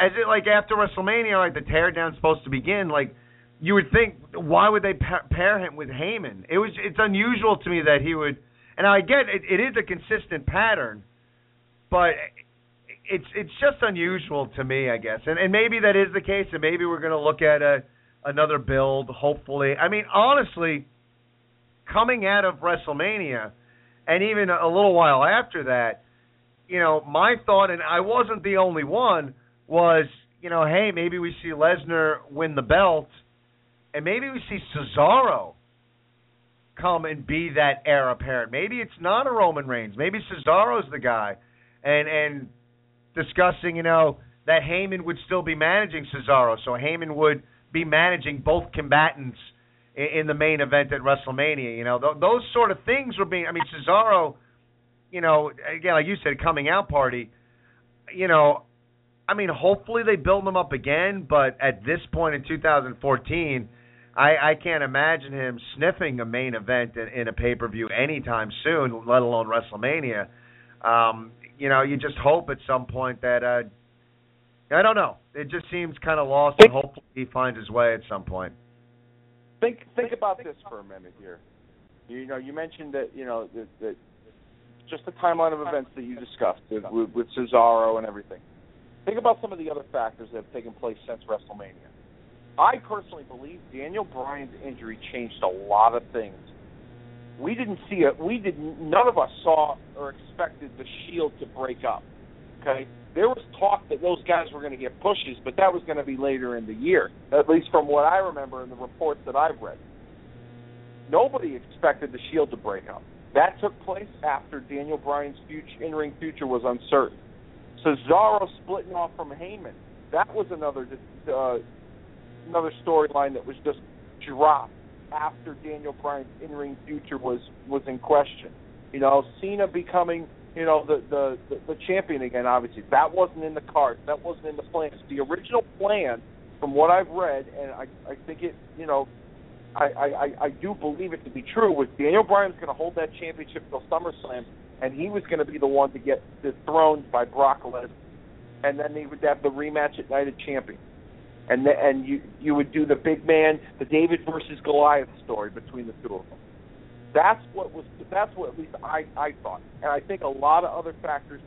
as it like after WrestleMania, like the teardown's supposed to begin, like you would think, why would they pair him with Heyman? It was it's unusual to me that he would, and I get it, it is a consistent pattern, but it's it's just unusual to me, I guess, and and maybe that is the case, and maybe we're going to look at a another build, hopefully. I mean, honestly, coming out of WrestleMania, and even a little while after that, you know, my thought, and I wasn't the only one was, you know, hey, maybe we see Lesnar win the belt, and maybe we see Cesaro come and be that heir apparent. Maybe it's not a Roman Reigns. Maybe Cesaro's the guy, and and discussing, you know, that Heyman would still be managing Cesaro, so Heyman would be managing both combatants in, in the main event at WrestleMania. You know, th- those sort of things were being. I mean, Cesaro, you know, again, like you said, coming out party. You know, I mean, hopefully they build him up again, but at this point in 2014, I, I can't imagine him sniffing a main event in, in a pay per view anytime soon, let alone WrestleMania. Um, you know, you just hope at some point that uh, I don't know. It just seems kind of lost, and hopefully he finds his way at some point. Think think about this for a minute here. You know, you mentioned that you know that, that just the timeline of events that you discussed with, with Cesaro and everything. Think about some of the other factors that have taken place since WrestleMania. I personally believe Daniel Bryan's injury changed a lot of things. We didn't see it. We didn't. None of us saw or expected the Shield to break up. Okay, there was talk that those guys were going to get pushes, but that was going to be later in the year, at least from what I remember in the reports that I've read. Nobody expected the Shield to break up. That took place after Daniel Bryan's future, in-ring future was uncertain. Cesaro splitting off from Heyman, that was another uh, another storyline that was just dropped after Daniel Bryan's in-ring future was was in question. You know, Cena becoming you know the, the the the champion again. Obviously, that wasn't in the cards. That wasn't in the plans. The original plan, from what I've read, and I I think it you know. I, I, I do believe it to be true. Was Daniel Bryan's going to hold that championship till SummerSlam, and he was going to be the one to get dethroned by Brock Lesnar, and then they would have the rematch at Night of Champions, and the, and you you would do the big man, the David versus Goliath story between the two of them. That's what was. That's what at least I I thought, and I think a lot of other factors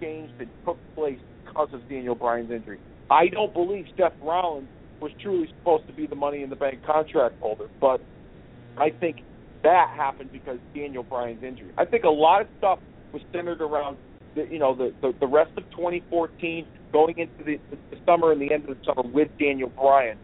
changed and took place because of Daniel Bryan's injury. I don't believe Seth Rollins was truly supposed to be the Money in the Bank contract holder, but I think that happened because Daniel Bryan's injury. I think a lot of stuff was centered around the, you know the, the the rest of 2014, going into the, the summer and the end of the summer with Daniel Bryan,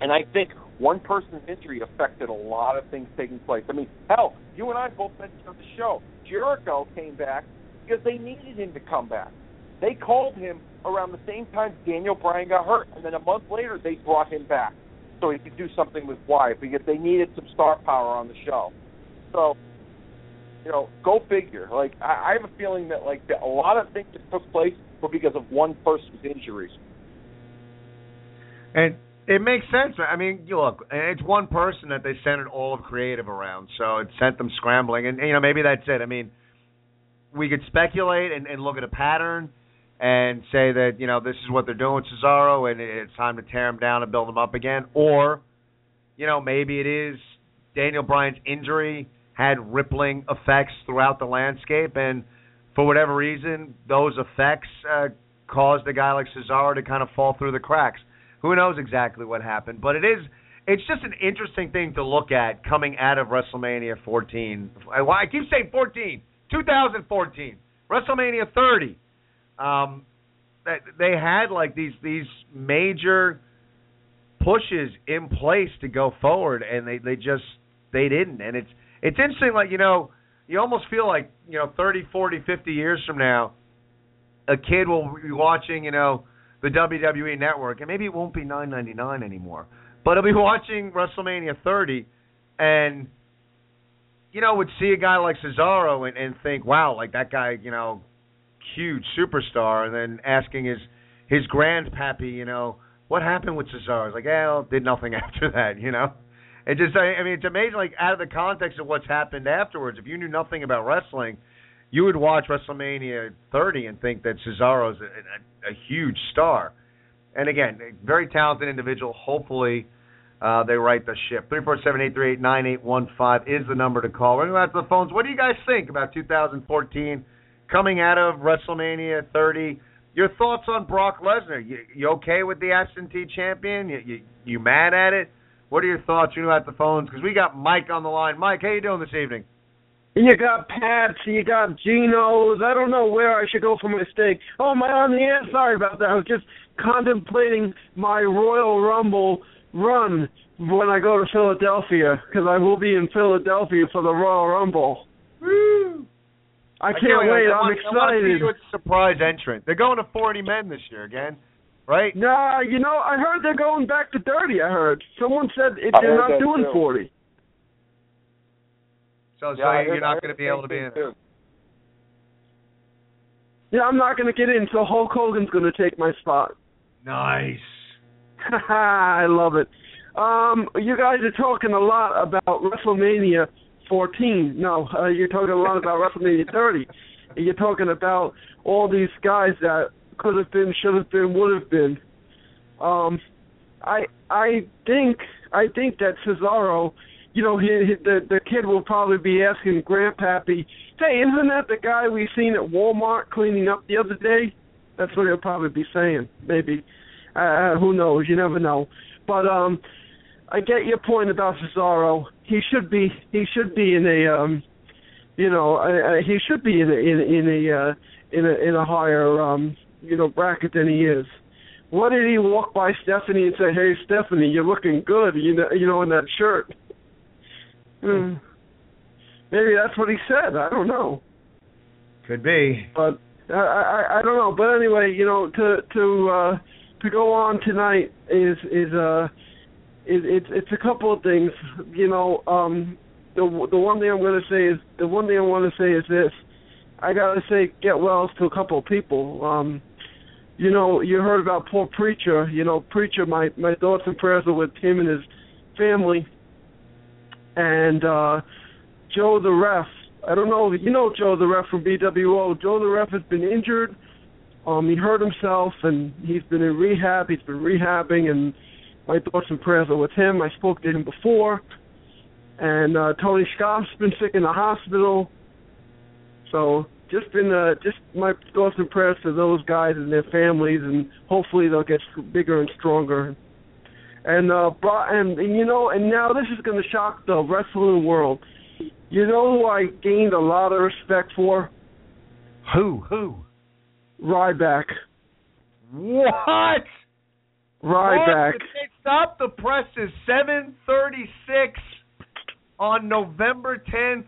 and I think one person's injury affected a lot of things taking place. I mean, hell, you and I both mentioned on the show, Jericho came back because they needed him to come back. They called him around the same time Daniel Bryan got hurt, and then a month later they brought him back so he could do something with Wyatt because they needed some star power on the show. So, you know, go figure. Like I, I have a feeling that like that a lot of things that took place were because of one person's injuries. And it makes sense. I mean, look, it's one person that they centered all of creative around, so it sent them scrambling. And you know, maybe that's it. I mean, we could speculate and, and look at a pattern and say that you know this is what they're doing with Cesaro, and it's time to tear him down and build him up again. Or, you know, maybe it is Daniel Bryan's injury had rippling effects throughout the landscape, and for whatever reason, those effects uh, caused a guy like Cesaro to kind of fall through the cracks. Who knows exactly what happened, but it is. It's just an interesting thing to look at coming out of WrestleMania 14. I keep saying 14, 2014, WrestleMania 30 um, they had like these these major pushes in place to go forward, and they they just they didn't. And it's it's interesting, like you know, you almost feel like you know, 30, 40, 50 years from now, a kid will be watching, you know, the WWE Network, and maybe it won't be nine ninety nine anymore, but he'll be [laughs] watching WrestleMania 30, and you know, would see a guy like Cesaro and, and think, wow, like that guy, you know, huge superstar, and then asking his his grandpappy, you know, what happened with Cesaro? It's like, yeah, well, did nothing [laughs] after that, you know. It just, I, mean, it's amazing, like out of the context of what's happened afterwards. If you knew nothing about wrestling, you would watch WrestleMania 30 and think that Cesaro's a, a, a huge star. And again, a very talented individual. Hopefully, uh, they right the ship. Three four seven eight three eight nine eight one five is the number to call. We're going to go out to the phones. What do you guys think about 2014? coming out of WrestleMania 30. Your thoughts on Brock Lesnar? You, you okay with the absentee champion? You, you you mad at it? What are your thoughts? You know, at the phones because we got Mike on the line. Mike, how you doing this evening? You got Pats, you got Genos. I don't know where I should go for my steak. Oh, am I on the air? Sorry about that. I was just contemplating my Royal Rumble run when I go to Philadelphia because I will be in Philadelphia for the Royal Rumble. Woo! I can't, wait. I I'm want, I want to see excited. you surprise entrant. They're going to 40 men this year again, right? Nah, you know, I heard they're going back to 30. I heard someone said it, I they're heard not doing too. 40. So, Yeah, so I you're not going to be able to be in thing, it. too. Yeah, I'm not going to get in, so Hulk Hogan's going to take my spot. Nice. [laughs] I love it. Um, you guys are talking a lot about WrestleMania 14. No, uh, you're talking a lot about [laughs] WrestleMania 30. You're talking about all these guys that could have been, should have been, would have been. Um, I I think I think that Cesaro, you know, he, he, the the kid will probably be asking Grandpappy, "Hey, isn't that the guy we seen at Walmart cleaning up the other day?" That's what he'll probably be saying. Maybe. Uh, who knows? You never know. But um, I get your point about Cesaro. He should be he should be in a um, you know, uh, he should be in a in, in a uh, in a in a higher um, you know bracket than he is. What did he walk by Stephanie and say, "Hey, Stephanie, you're looking good," you know, you know, in that shirt? Hmm. Maybe that's what he said. I don't know. Could be. but I, I I don't know. But anyway, you know, to to uh to go on tonight is is uh is it's it's a couple of things. You know, um the the one thing I'm going to say is the one thing I want to say is this. I got to say get wells to a couple of people. Um you know, you heard about poor preacher. You know, preacher. My my thoughts and prayers are with him and his family. And uh Joe the ref. I don't know. You know Joe the ref from BWO. Joe the ref has been injured. Um, he hurt himself and he's been in rehab. He's been rehabbing, and my thoughts and prayers are with him. I spoke to him before. And uh, Tony Scott's been sick in the hospital. So just been uh, just my thoughts and prayers to those guys and their families, and hopefully they'll get bigger and stronger. And uh, brought and, and you know, and now this is going to shock the wrestling world. You know who I gained a lot of respect for? Who? Who? Ryback. What? Ryback. What? Stop the presses. Seven thirty-six on November tenth,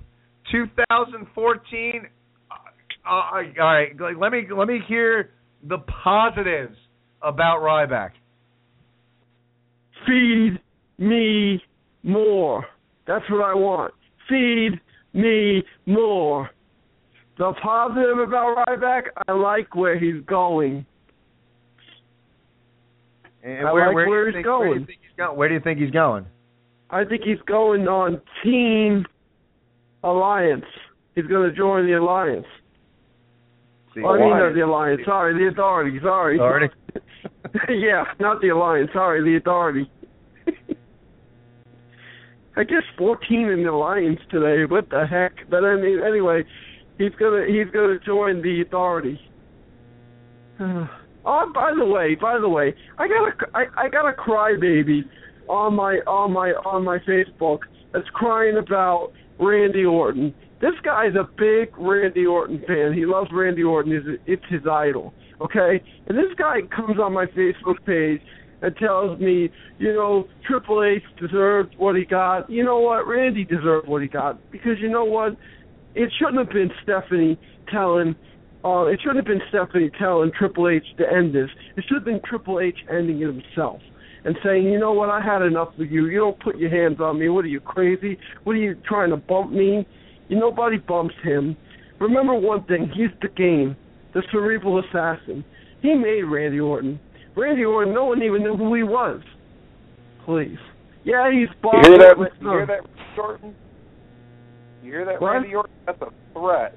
two thousand fourteen. Uh, uh, all right, let me let me hear the positives about Ryback. Feed me more. That's what I want. Feed me more. The positive about Ryback, I like where he's going. And I where, like where, where he's think, Where do going. you think he's going? Where do you think he's going? I think he's going on Team Alliance. He's going to join the Alliance. Oh, I mean, why? not the Alliance. Sorry, the Authority. Sorry. Authority? [laughs] yeah, not the Alliance. Sorry, the Authority. [laughs] I guess 14 in the Alliance today. What the heck? But I mean, anyway, he's gonna he's gonna join the Authority. [sighs] oh, by the way, by the way, I got a I, I got a crybaby on my on my on my Facebook that's crying about Randy Orton. This guy's a big Randy Orton fan. He loves Randy Orton. It's, it's his idol. Okay, and this guy comes on my Facebook page and tells me, you know, Triple H deserved what he got. You know what? Randy deserved what he got because you know what? It shouldn't have been Stephanie telling. Uh, it shouldn't have been Stephanie telling Triple H to end this. It should have been Triple H ending it himself and saying, you know what? I had enough of you. You don't put your hands on me. What are you crazy? What are you trying to bump me? You nobody bumps him. Remember one thing. He's the game, the cerebral assassin. He made Randy Orton. Randy Orton, no one even knew who he was. Please. Yeah, he's Bob You hear that? Orton's You hear that, Jordan? You hear that, What? Randy Orton? That's a threat.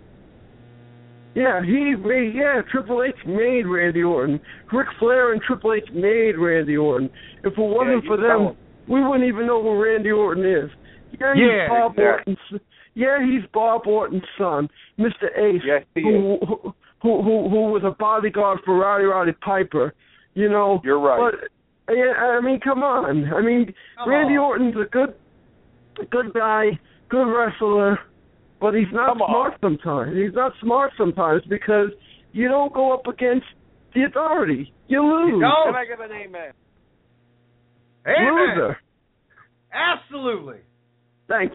Yeah, he made. Yeah, Triple H made Randy Orton. Ric Flair and Triple H made Randy Orton. If it wasn't you for tell them, him. we wouldn't even know who Randy Orton is. Yeah, he's Yeah, Bob exactly. Orton's. Yeah, he's Bob Orton's son, Mr. Ace, Yes, who, who who who who was a bodyguard for Roddy Roddy Piper. You know. You're right. But yeah, I mean, come on. I mean, Come Randy on. Orton's a good, good guy, good wrestler, but he's not Come on. smart sometimes. He's not smart sometimes because you don't go up against the authority. You lose. don't. Can I get an amen? Amen. Loser. Absolutely. Thank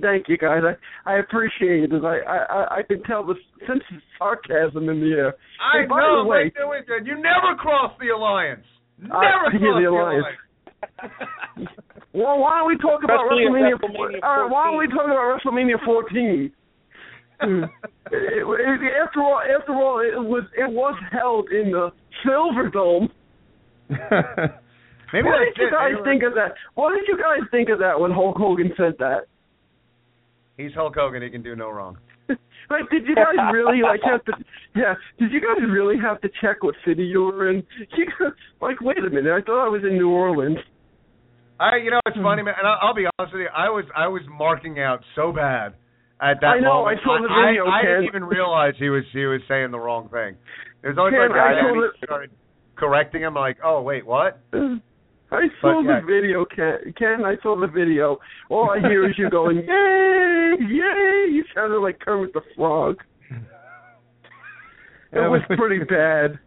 thank you guys. I I appreciate it. I I I can tell the sense of sarcasm in the air. I And by know. the way, like, there you never cross the alliance. Never [laughs] I- cross yeah, the the alliance. alliance. [laughs] well, why don't we talk about WrestleMania? WrestleMania all right, why don't we 14? talk about WrestleMania 14? [laughs] Hmm. It- it- after all, after all, it was it was held in the Silver Dome. Maybe what did you guys They think of that? What did you guys think of that when Hulk Hogan said that? He's Hulk Hogan. He can do no wrong. [laughs] Like, did you guys really like have to? Yeah, did you guys really have to check what city you were in? [laughs] You, like, wait a minute, I thought I was in New Orleans. I, you know, it's Hmm. funny, man. And I'll, I'll be honest with you. I was, I was marking out so bad at that I know, moment. I saw the I, video, I, didn't even realize he was, he was saying the wrong thing. There's always Ken, like I guy that started correcting him, like, oh wait, what? [laughs] I saw But, yeah. the video, Ken. Ken, I saw the video. All I hear is you going, [laughs] "Yay, yay!" You sounded like Kermit the Frog. [laughs] It was pretty bad.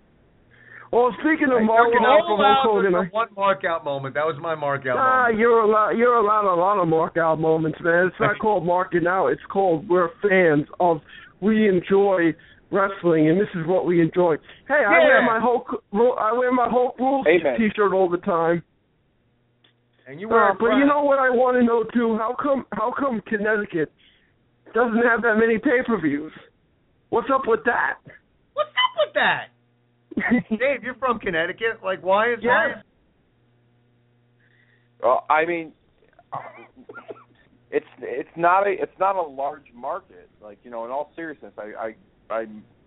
Well, speaking of marking out for allowed Hulk Hogan, for I, one mark out moment. That was my mark out ah, moment. you're allowed. You're allowed a lot of mark out moments, man. It's not called marking out. It's called we're fans of. We enjoy wrestling, and this is what we enjoy. Hey, I wear my Hulk. I wear my Hulk rules Amen. T-shirt all the time. And you were Uh, but you know what I want to know too? How come how come Connecticut doesn't have that many pay-per-views? What's up with that? what's up with that? [laughs] Dave, you're from Connecticut. Like, why is why Yes. is Well, I mean, it's it's not a it's not a large market. Like you know, in all seriousness, I I, I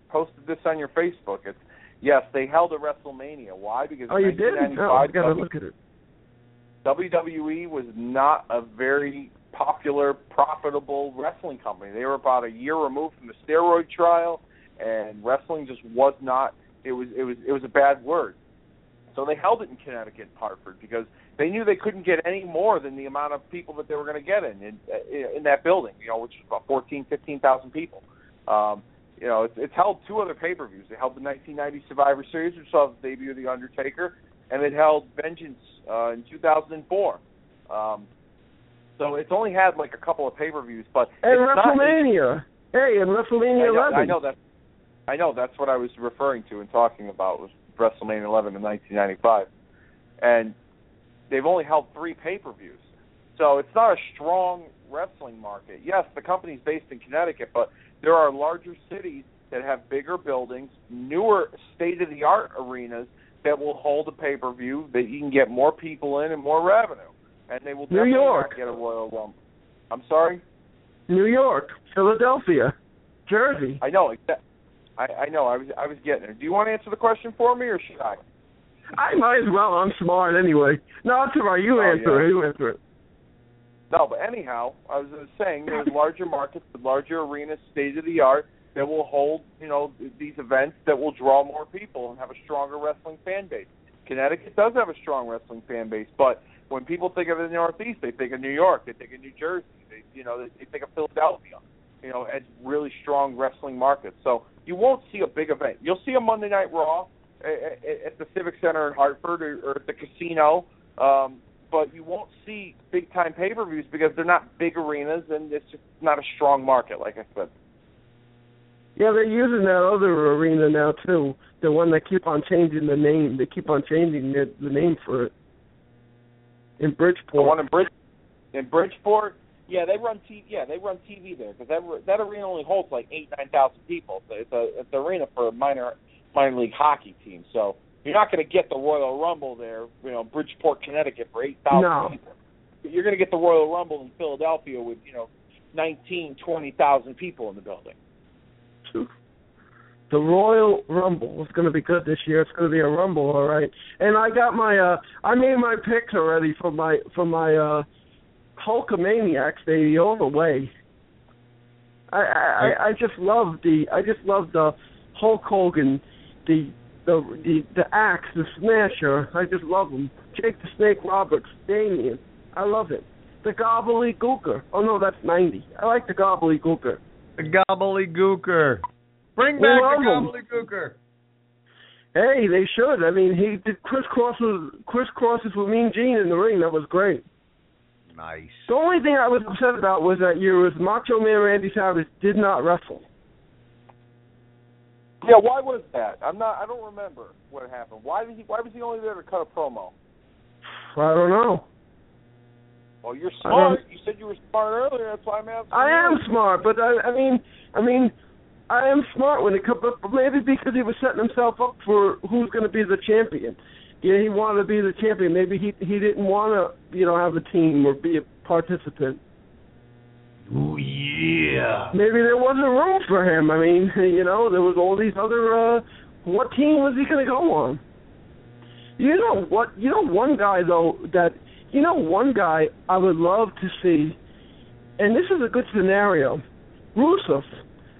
posted this on your Facebook. It's yes, they held a WrestleMania. Why? Because Oh, you did? in Oh, I 1995, gotta look at it. WWE was not a very popular, profitable wrestling company. They were about a year removed from the steroid trial, and wrestling just was not. It was it was it was a bad word. So they held it in Connecticut, Hartford, because they knew they couldn't get any more than the amount of people that they were going to get in, in in that building. You know, which was about fourteen, fifteen thousand people. Um, you know, it's, it's held two other pay-per-views. They held the 1990 Survivor Series, which saw the debut of the Undertaker, and it held Vengeance uh, in 2004. Um, so it's only had like a couple of pay-per-views, but And it's not- WrestleMania. hey, and WrestleMania I know, 11. I know that. I know that's what I was referring to and talking about was WrestleMania 11 in 1995, and they've only held three pay-per-views, so it's not a strong wrestling market. Yes, the company's based in Connecticut, but there are larger cities that have bigger buildings, newer state-of-the-art arenas that will hold a pay-per-view that you can get more people in and more revenue, and they will New definitely York. not get a Royal Rumble. I'm sorry. New York, Philadelphia, Jersey. I know. I, I know. I was I was getting there. Do you want to answer the question for me, or should I? I might as well. I'm smart anyway. No, it's all right. You Oh, answer yeah. it. You answer it. No, but anyhow, I was saying there's larger markets, larger arenas, state of the art that will hold you know these events that will draw more people and have a stronger wrestling fan base. Connecticut does have a strong wrestling fan base, but when people think of the Northeast, they think of New York, they think of New Jersey, they you know they think of Philadelphia, you know, as really strong wrestling markets. So you won't see a big event. You'll see a Monday Night Raw at, at- at the Civic Center in Hartford or, or at the casino. Um, but you won't see big time pay per views because they're not big arenas and it's just not a strong market, like I said. Yeah, they're using that other arena now too. The one that keep on changing the name. They keep on changing the, the name for it. In Bridgeport. The one in Bridge in Bridgeport, yeah, they run TV. Yeah, they run TV there because that that arena only holds like eight nine thousand people. So it's a it's an arena for a minor minor league hockey team. So you're not going to get the Royal Rumble there, you know, Bridgeport, Connecticut for eight thousand No. people. But you're going to get the Royal Rumble in Philadelphia with you know nineteen twenty thousand people in the building. the Royal Rumble is going to be good this year. It's going to be a Rumble, all right. And I got my uh I made my picks already for my for my uh Hulkamaniacs baby all the way. I I I I just love the I just love the Hulk Hogan, the the the the axe, the smasher. I just love them. Jake the Snake Roberts, Damien. I love it. The Gobbledygooker. Oh no, that's ninety. I like the Gobbledygooker. the gobbledygooker? Bring back the gobbledygooker. Hey, they should. I mean, he did crisscrosses crisscrosses with Mean Gene in the ring. That was great. Nice. The only thing I was upset about was that year was Macho Man Randy Savage did not wrestle. Yeah, why was that? I'm not. I don't remember what happened. Why did he? Why was he only there to cut a promo? I don't know. Well, you're smart. You said you were smart earlier. That's why I'm asking. I you. am smart, but I, I mean, I mean, I am smart when it comes. But maybe because he was setting himself up for who's going to be the champion. Yeah, he wanted to be the champion. Maybe he he didn't want to, you know, have a team or be a participant. Ooh yeah. Maybe there wasn't room for him. I mean, [laughs] you know, there was all these other. uh What team was he going to go on? You know what? You know one guy though that you know one guy I would love to see, and this is a good scenario. Rusev.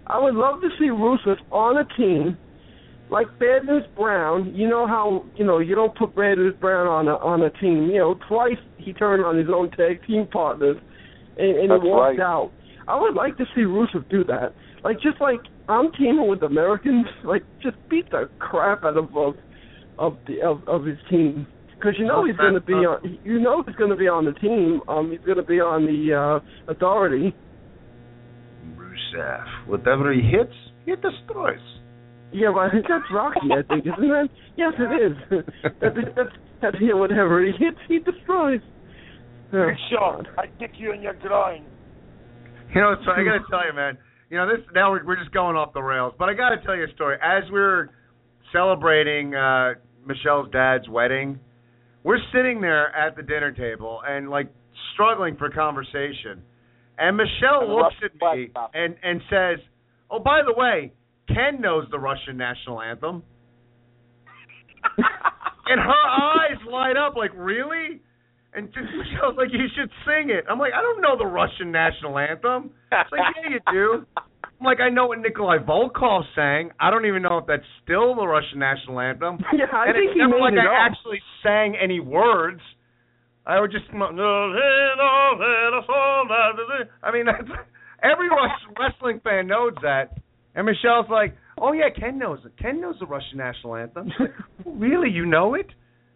I would love to see Rusev on a team like Bad News Brown. You know how you know you don't put Bad News Brown on a on a team. You know twice he turned on his own tag team partners, and, and That's walked right. out. I would like to see Rusev do that. Like just like I'm teaming with Americans, [laughs] like just beat the crap out of of of the of, of his team because you know he's going to be on. You know he's going to be on the team. Um, he's going to be on the uh authority. Rusev. Whatever he hits, he destroys. Yeah, but I think that's Rocky. I think isn't it? Yes, it is. [laughs] that's that's that's yeah, whatever he hits, he destroys. Oh, [laughs] Big I kick you in your groin. You know, so I got to [laughs] tell you, man. You know, this now we're we're just going off the rails, but I got to tell you a story. As we're celebrating uh Michelle's dad's wedding, we're sitting there at the dinner table and like struggling for conversation. And Michelle And looks at me and and says, "Oh, by the way, Ken knows the Russian national anthem." [laughs] and her eyes light up like, "Really?" And [laughs] Michelle's like, "You should sing it." I'm like, "I don't know the Russian national anthem." It's like, "Yeah, you do." I'm like, "I know what Nikolai Volkov sang. I don't even know if that's still the Russian national anthem." [laughs] Yeah, I and think it's he never like it I up. actually sang any words. I would just. I mean, [laughs] that's every Russian wrestling fan knows that. And Michelle's like, "Oh yeah, Ken knows it. Ken knows the Russian national anthem." Like, really, you know it?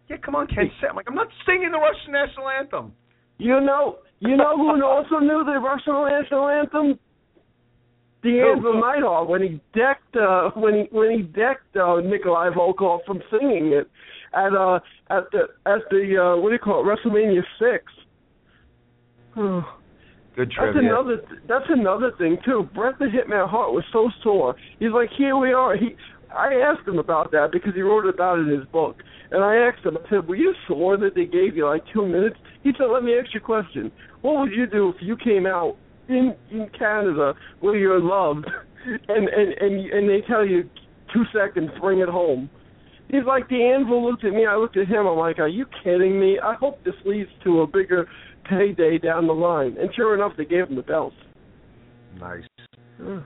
Yeah, come on, Ken. Say. I'm like, I'm not singing the Russian national anthem. You know, you know who [laughs] also knew the Russian national anthem? D'Angelo Nighthawk when he decked uh when he when he decked uh Nikolai Volkov from singing it at uh at the at the uh what do you call it WrestleMania six. Good That's trivia. another. That's another thing too. Bret the Hitman Hart was so sore. He's like, here we are. He, I asked him about that because he wrote about it in his book, and I asked him. I said, were you sore that they gave you like two minutes? He said, let me ask you a question. What would you do if you came out in in Canada where you're loved, [laughs] and and and and they tell you two seconds, bring it home? He's like, the anvil looked at me. I looked at him. I'm like, are you kidding me? I hope this leads to a bigger payday down the line. And sure enough, they gave him the belt. Nice.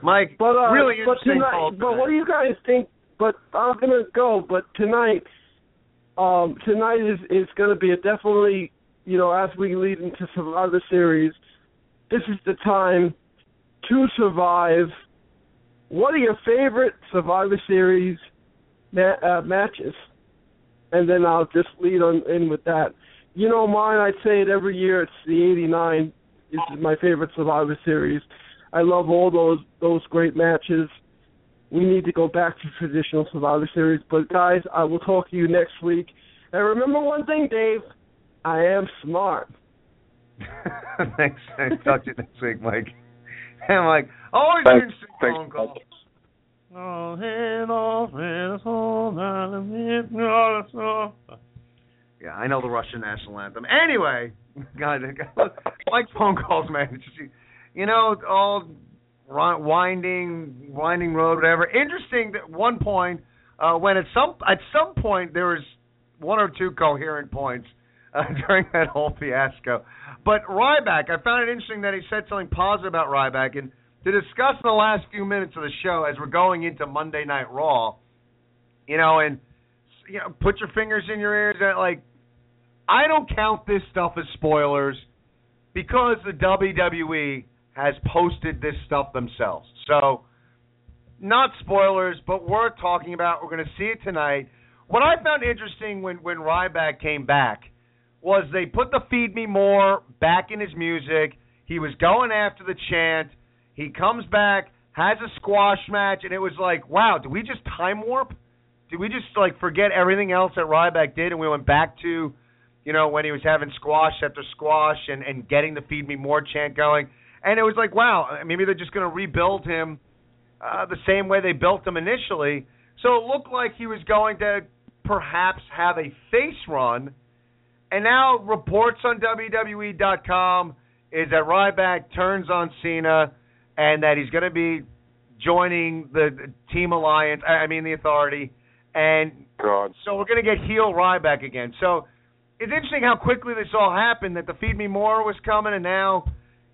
Mike, But uh, really but interesting tonight, call but what do you guys think? But I'm gonna go. But tonight, um, tonight is is gonna be a definitely, you know, as we lead into some other Series, this is the time to survive. What are your favorite Survivor Series ma- uh, matches? And then I'll just lead on in with that. You know, mine. I'd say it every year. It's the '89 is my favorite Survivor Series. I love all those those great matches. We need to go back to traditional Survivor Series. But guys, I will talk to you next week. And remember one thing, Dave. I am smart. [laughs] Thanks. Thanks. Talk to you next week, Mike. [laughs] Oh, and Mike, always Thanks. interesting Thanks, phone calls. Oh, hey, oh, hey, oh, oh. Yeah, I know the Russian national anthem. Anyway, [laughs] God, Mike's phone calls, man. You know, all winding, winding road, whatever. Interesting that one point uh, when at some at some point there was one or two coherent points uh, [laughs] during that whole fiasco. But Ryback, I found it interesting that he said something positive about Ryback, and to discuss in the last few minutes of the show as we're going into Monday Night Raw, you know, and you know, put your fingers in your ears. And, like, I don't count this stuff as spoilers because the WWE has posted this stuff themselves. So, not spoilers, but we're talking about. We're going to see it tonight. what I found interesting when when Ryback came back was they put the "Feed Me More" back in his music. He was going after the chant. He comes back, has a squash match, and it was like, wow, did we just time warp? Did we just like forget everything else that Ryback did, and we went back to, you know, when he was having squash after squash and and getting the "Feed Me More" chant going? And it was like, wow, maybe they're just going to rebuild him uh, the same way they built him initially. So it looked like he was going to perhaps have a face run. And now reports on WWE.com is that Ryback turns on Cena and that he's going to be joining the Team Alliance. I mean the Authority. And God. so we're going to get heel Ryback again. So it's interesting how quickly this all happened. That the Feed Me More was coming, and now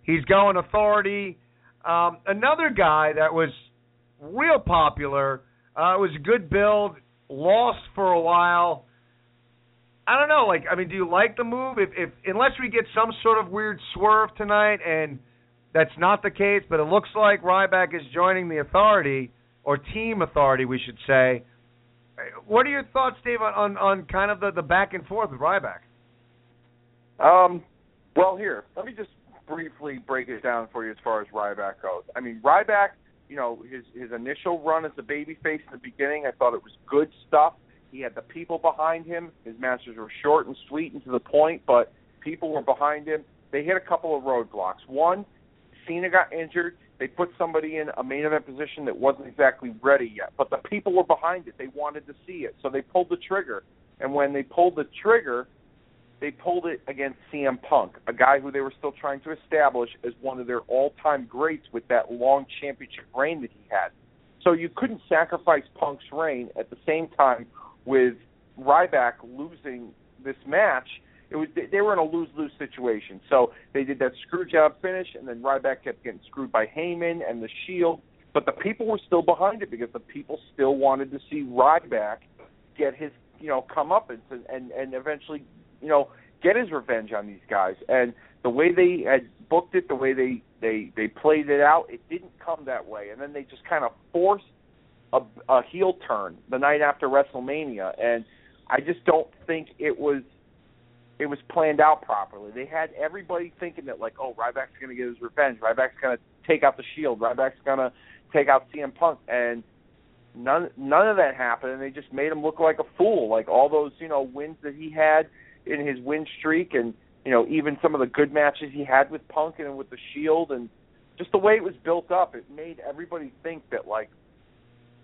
he's going Authority. Um, another guy that was real popular. Uh, was a good build. Lost for a while. I don't know. Like, I mean, do you like the move? If, if unless we get some sort of weird swerve tonight, and that's not the case, but it looks like Ryback is joining the Authority or Team Authority, we should say. What are your thoughts, Dave, on on, on kind of the, the back and forth with Ryback? Um, well, here, let me just briefly break it down for you as far as Ryback goes. I mean, Ryback, you know, his his initial run as a babyface in the beginning, I thought it was good stuff. He had the people behind him. His matches were short and sweet and to the point, but people were behind him. They hit a couple of roadblocks. One, Cena got injured. They put somebody in a main event position that wasn't exactly ready yet, but the people were behind it. They wanted to see it, so they pulled the trigger. And when they pulled the trigger, they pulled it against CM Punk, a guy who they were still trying to establish as one of their all-time greats with that long championship reign that he had. So you couldn't sacrifice Punk's reign at the same time with Ryback losing this match. It was they were in a lose-lose situation. So they did that screw job finish, and then Ryback kept getting screwed by Heyman and the Shield. But the people were still behind it because the people still wanted to see Ryback get his you know come up and and and eventually you know get his revenge on these guys. And the way they had booked it, the way they they they played it out, it didn't come that way. And then they just kind of forced a, a heel turn the night after WrestleMania, and I just don't think it was it was planned out properly. They had everybody thinking that like, oh, Ryback's going to get his revenge. Ryback's going to take out the Shield. Ryback's going to take out CM Punk, and none none of that happened. And they just made him look like a fool. Like all those you know wins that he had in his win streak, and you know even some of the good matches he had with Punk and with the Shield, and just the way it was built up, it made everybody think that like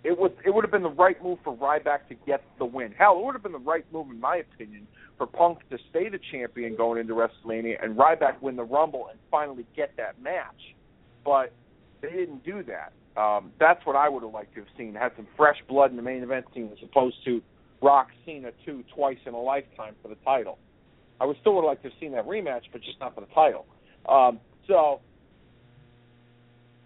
it was it would have been the right move for Ryback to get the win. Hell, it would have been the right move, in my opinion, for Punk to stay the champion going into WrestleMania and Ryback win the Rumble and finally get that match. But they didn't do that. Um, that's what I would have liked to have seen. Had some fresh blood in the main event scene as opposed to Rock Cena two twice in a lifetime for the title. I would still would liked to have seen that rematch, but just not for the title. Um, so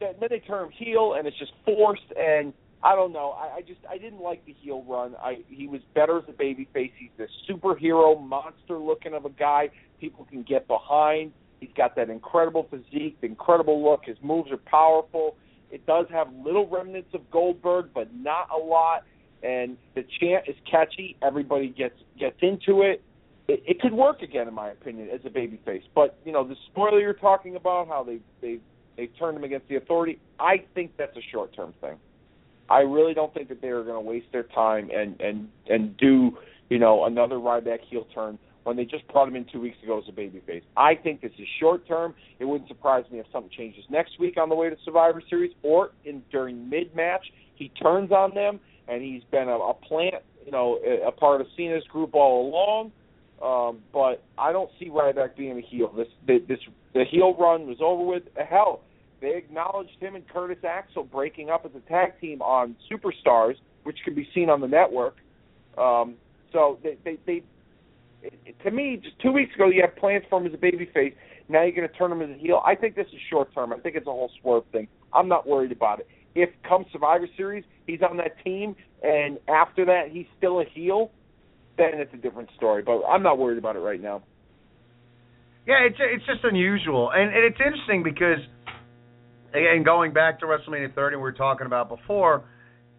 then they turn heel, and it's just forced. And I don't know. I, I just I didn't like the heel run. I he was better as a babyface. He's this superhero monster looking of a guy people can get behind. He's got that incredible physique, the incredible look. His moves are powerful. It does have little remnants of Goldberg, but not a lot. And the chant is catchy. Everybody gets gets into it. It, it could work again, in my opinion, as a babyface. But you know, the spoiler you're talking about, how they they they turned him against the Authority. I think that's a short term thing. I really don't think that they are going to waste their time and and and do you know another Ryback heel turn when they just brought him in two weeks ago as a babyface. I think this is short term. It wouldn't surprise me if something changes next week on the way to Survivor Series or in during mid match he turns on them and he's been a, a plant you know a, part of Cena's group all along. Um, but I don't see Ryback being a heel. This the, this the heel run was over with. Hell, they acknowledged him and Curtis Axel breaking up as a tag team on Superstars, which can be seen on the network. Um, so they, they, they it, to me, just two weeks ago, you had plans for him as a babyface. Now you're going to turn him as a heel. I think this is short term. I think it's a whole swerve thing. I'm not worried about it. If come Survivor Series, he's on that team, and after that he's still a heel, then it's a different story. But I'm not worried about it right now. Yeah, it's it's just unusual, and, and it's interesting because, again, going back to WrestleMania 30, we were talking about before,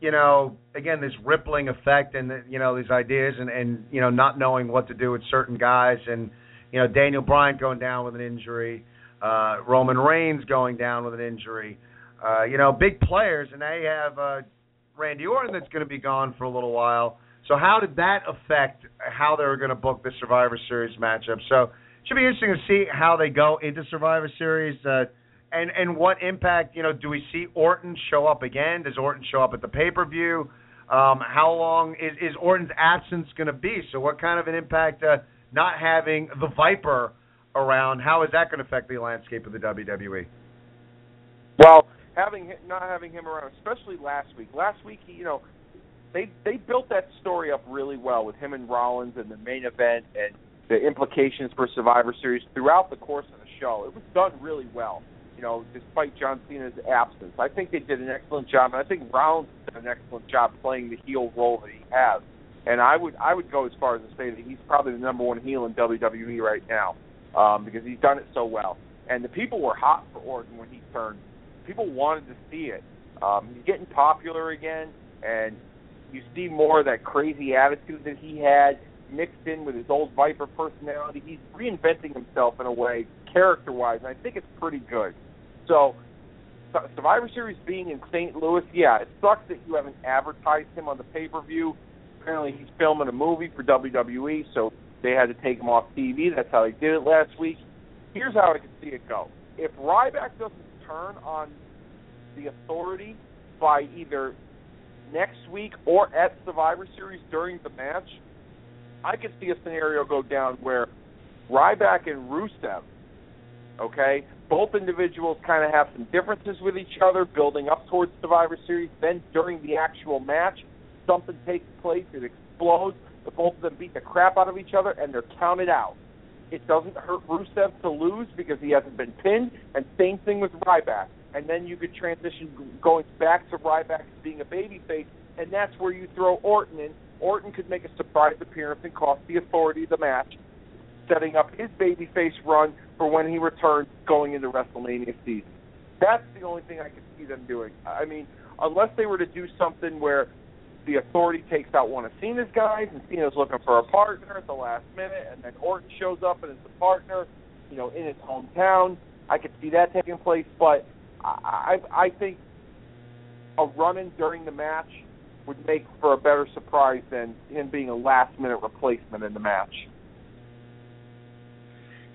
you know, again, this rippling effect and the, you know these ideas and and you know not knowing what to do with certain guys and you know Daniel Bryan going down with an injury, uh, Roman Reigns going down with an injury, uh, you know, big players, and they have uh, Randy Orton that's going to be gone for a little while. So how did that affect how they were going to book the Survivor Series matchup? So it should be interesting to see how they go into Survivor Series. Uh, and and what impact you know do we see Orton show up again? Does Orton show up at the pay per view? Um, how long is is Orton's absence going to be? So what kind of an impact uh, not having the Viper around? How is that going to affect the landscape of the WWE? Well, having not having him around, especially last week. Last week, you know, they they built that story up really well with him and Rollins and the main event and the implications for Survivor Series throughout the course of the show. It was done really well you know, despite John Cena's absence. I think they did an excellent job, and I think Rollins did an excellent job playing the heel role that he has. And I would I would go as far as to say that he's probably the number one heel in WWE right now um, because he's done it so well. And the people were hot for Orton when he turned. People wanted to see it. Um, he's getting popular again, and you see more of that crazy attitude that he had mixed in with his old Viper personality. He's reinventing himself in a way, character-wise, and I think it's pretty good. So Survivor Series being in St. Louis, yeah, it sucks that you haven't advertised him on the pay per view. Apparently, he's filming a movie for WWE, so they had to take him off TV. That's how they did it last week. Here's how I can see it go: if Ryback doesn't turn on the Authority by either next week or at Survivor Series during the match, I could see a scenario go down where Ryback and Rusev, okay, both individuals kind of have some differences with each other, building up towards Survivor Series. Then during the actual match, something takes place, it explodes. The both of them beat the crap out of each other, and they're counted out. It doesn't hurt Rusev to lose because he hasn't been pinned, and same thing with Ryback. And then you could transition going back to Ryback being a babyface, and that's where you throw Orton in. Orton could make a surprise appearance and cost the Authority the match, setting up his babyface run for when he returns going into WrestleMania season. That's the only thing I could see them doing. I mean, unless they were to do something where the authority takes out one of Cena's guys and Cena's looking for a partner at the last minute and then Orton shows up and is the partner, you know, in his hometown. I could see that taking place, but I I, I think a run-in during the match would make for a better surprise than him being a last-minute replacement in the match.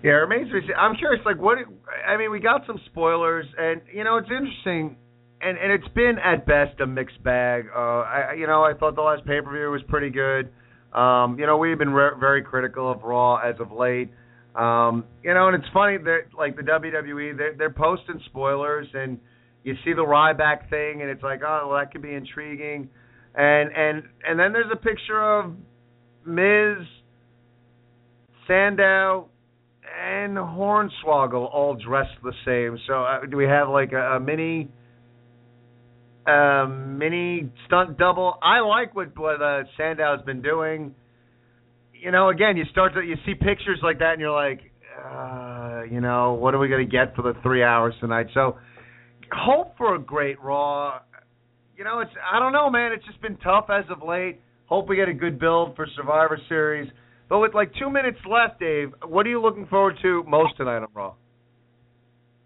Yeah, it remains to be seen. I'm curious, like what? I mean, we got some spoilers, and you know, it's interesting, and and it's been at best a mixed bag. Uh, I you know, I thought the last pay per view was pretty good. Um, you know, we've been re- very critical of Raw as of late. Um, you know, and it's funny that like the WWE, they're, they're posting spoilers, and you see the Ryback thing, and it's like, oh, well, that could be intriguing, and and and then there's a picture of Miz, Sandow, and Hornswoggle all dressed the same. So uh, do we have like a, a mini, uh, mini stunt double? I like what what uh, Sandow's been doing. You know, again, you start to you see pictures like that, and you're like, uh, you know, what are we gonna get for the three hours tonight? So hope for a great Raw. You know, it's I don't know, man. It's just been tough as of late. Hope we get a good build for Survivor Series. But with like two minutes left, Dave, what are you looking forward to most tonight on Raw?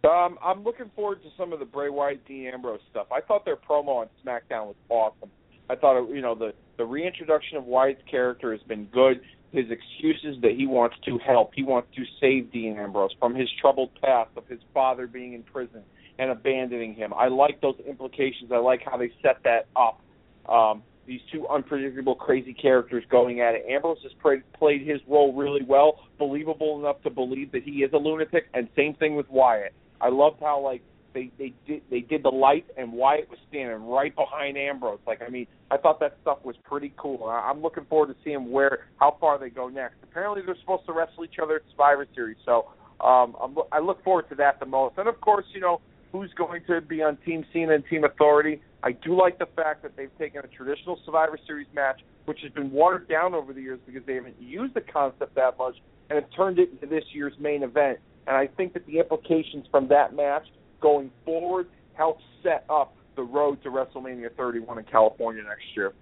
Um, I'm looking forward to some of the Bray Wyatt, Dean Ambrose stuff. I thought their promo on SmackDown was awesome. I thought, it, you know, the the reintroduction of Wyatt's character has been good. His excuses that he wants to help, he wants to save Dean Ambrose from his troubled past of his father being in prison and abandoning him. I like those implications. I like how they set that up. Um, these two unpredictable, crazy characters going at it. Ambrose has played, played his role really well, believable enough to believe that he is a lunatic, and same thing with Wyatt. I loved how like they they did they did the light and Wyatt was standing right behind Ambrose. Like I mean, I thought that stuff was pretty cool. I'm looking forward to seeing where how far they go next. Apparently, they're supposed to wrestle each other at Survivor Series, so um, I'm, I look forward to that the most. And of course, you know who's going to be on Team Cena and Team Authority. I do like the fact that they've taken a traditional Survivor Series match, which has been watered down over the years because they haven't used the concept that much, and have turned it into this year's main event. And I think that the implications from that match going forward help set up the road to WrestleMania 31 in California next year.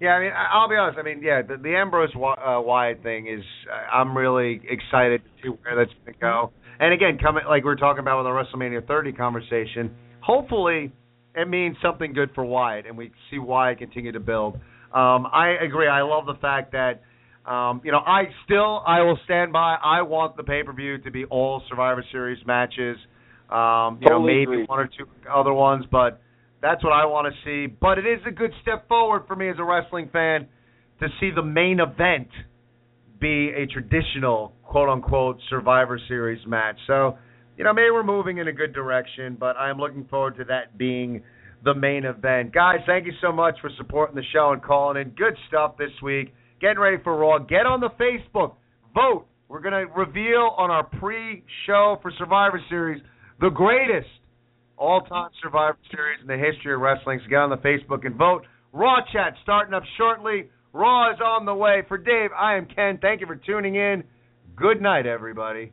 Yeah, I mean, I'll be honest. I mean, yeah, the, the Ambrose uh, Wyatt thing is, uh, I'm really excited to see where that's going to go. And again, coming like we are talking about with the WrestleMania 30 conversation, hopefully it means something good for Wyatt, and we see Wyatt continue to build. Um, I agree. I love the fact that, um, you know, I still I will stand by. I want the pay per view to be all Survivor Series matches. Um, you know, maybe agree. one or two other ones, but that's what I want to see. But it is a good step forward for me as a wrestling fan to see the main event be a traditional quote unquote Survivor Series match. So, you know, maybe we're moving in a good direction, but I'm looking forward to that being the main event. Guys, thank you so much for supporting the show and calling in. Good stuff this week. Getting ready for Raw. Get on the Facebook. Vote. We're going to reveal on our pre show for Survivor Series the greatest all time Survivor Series in the history of wrestling. So get on the Facebook and vote. Raw chat starting up shortly. Raw is on the way. For Dave, I am Ken. Thank you for tuning in. Good night, everybody.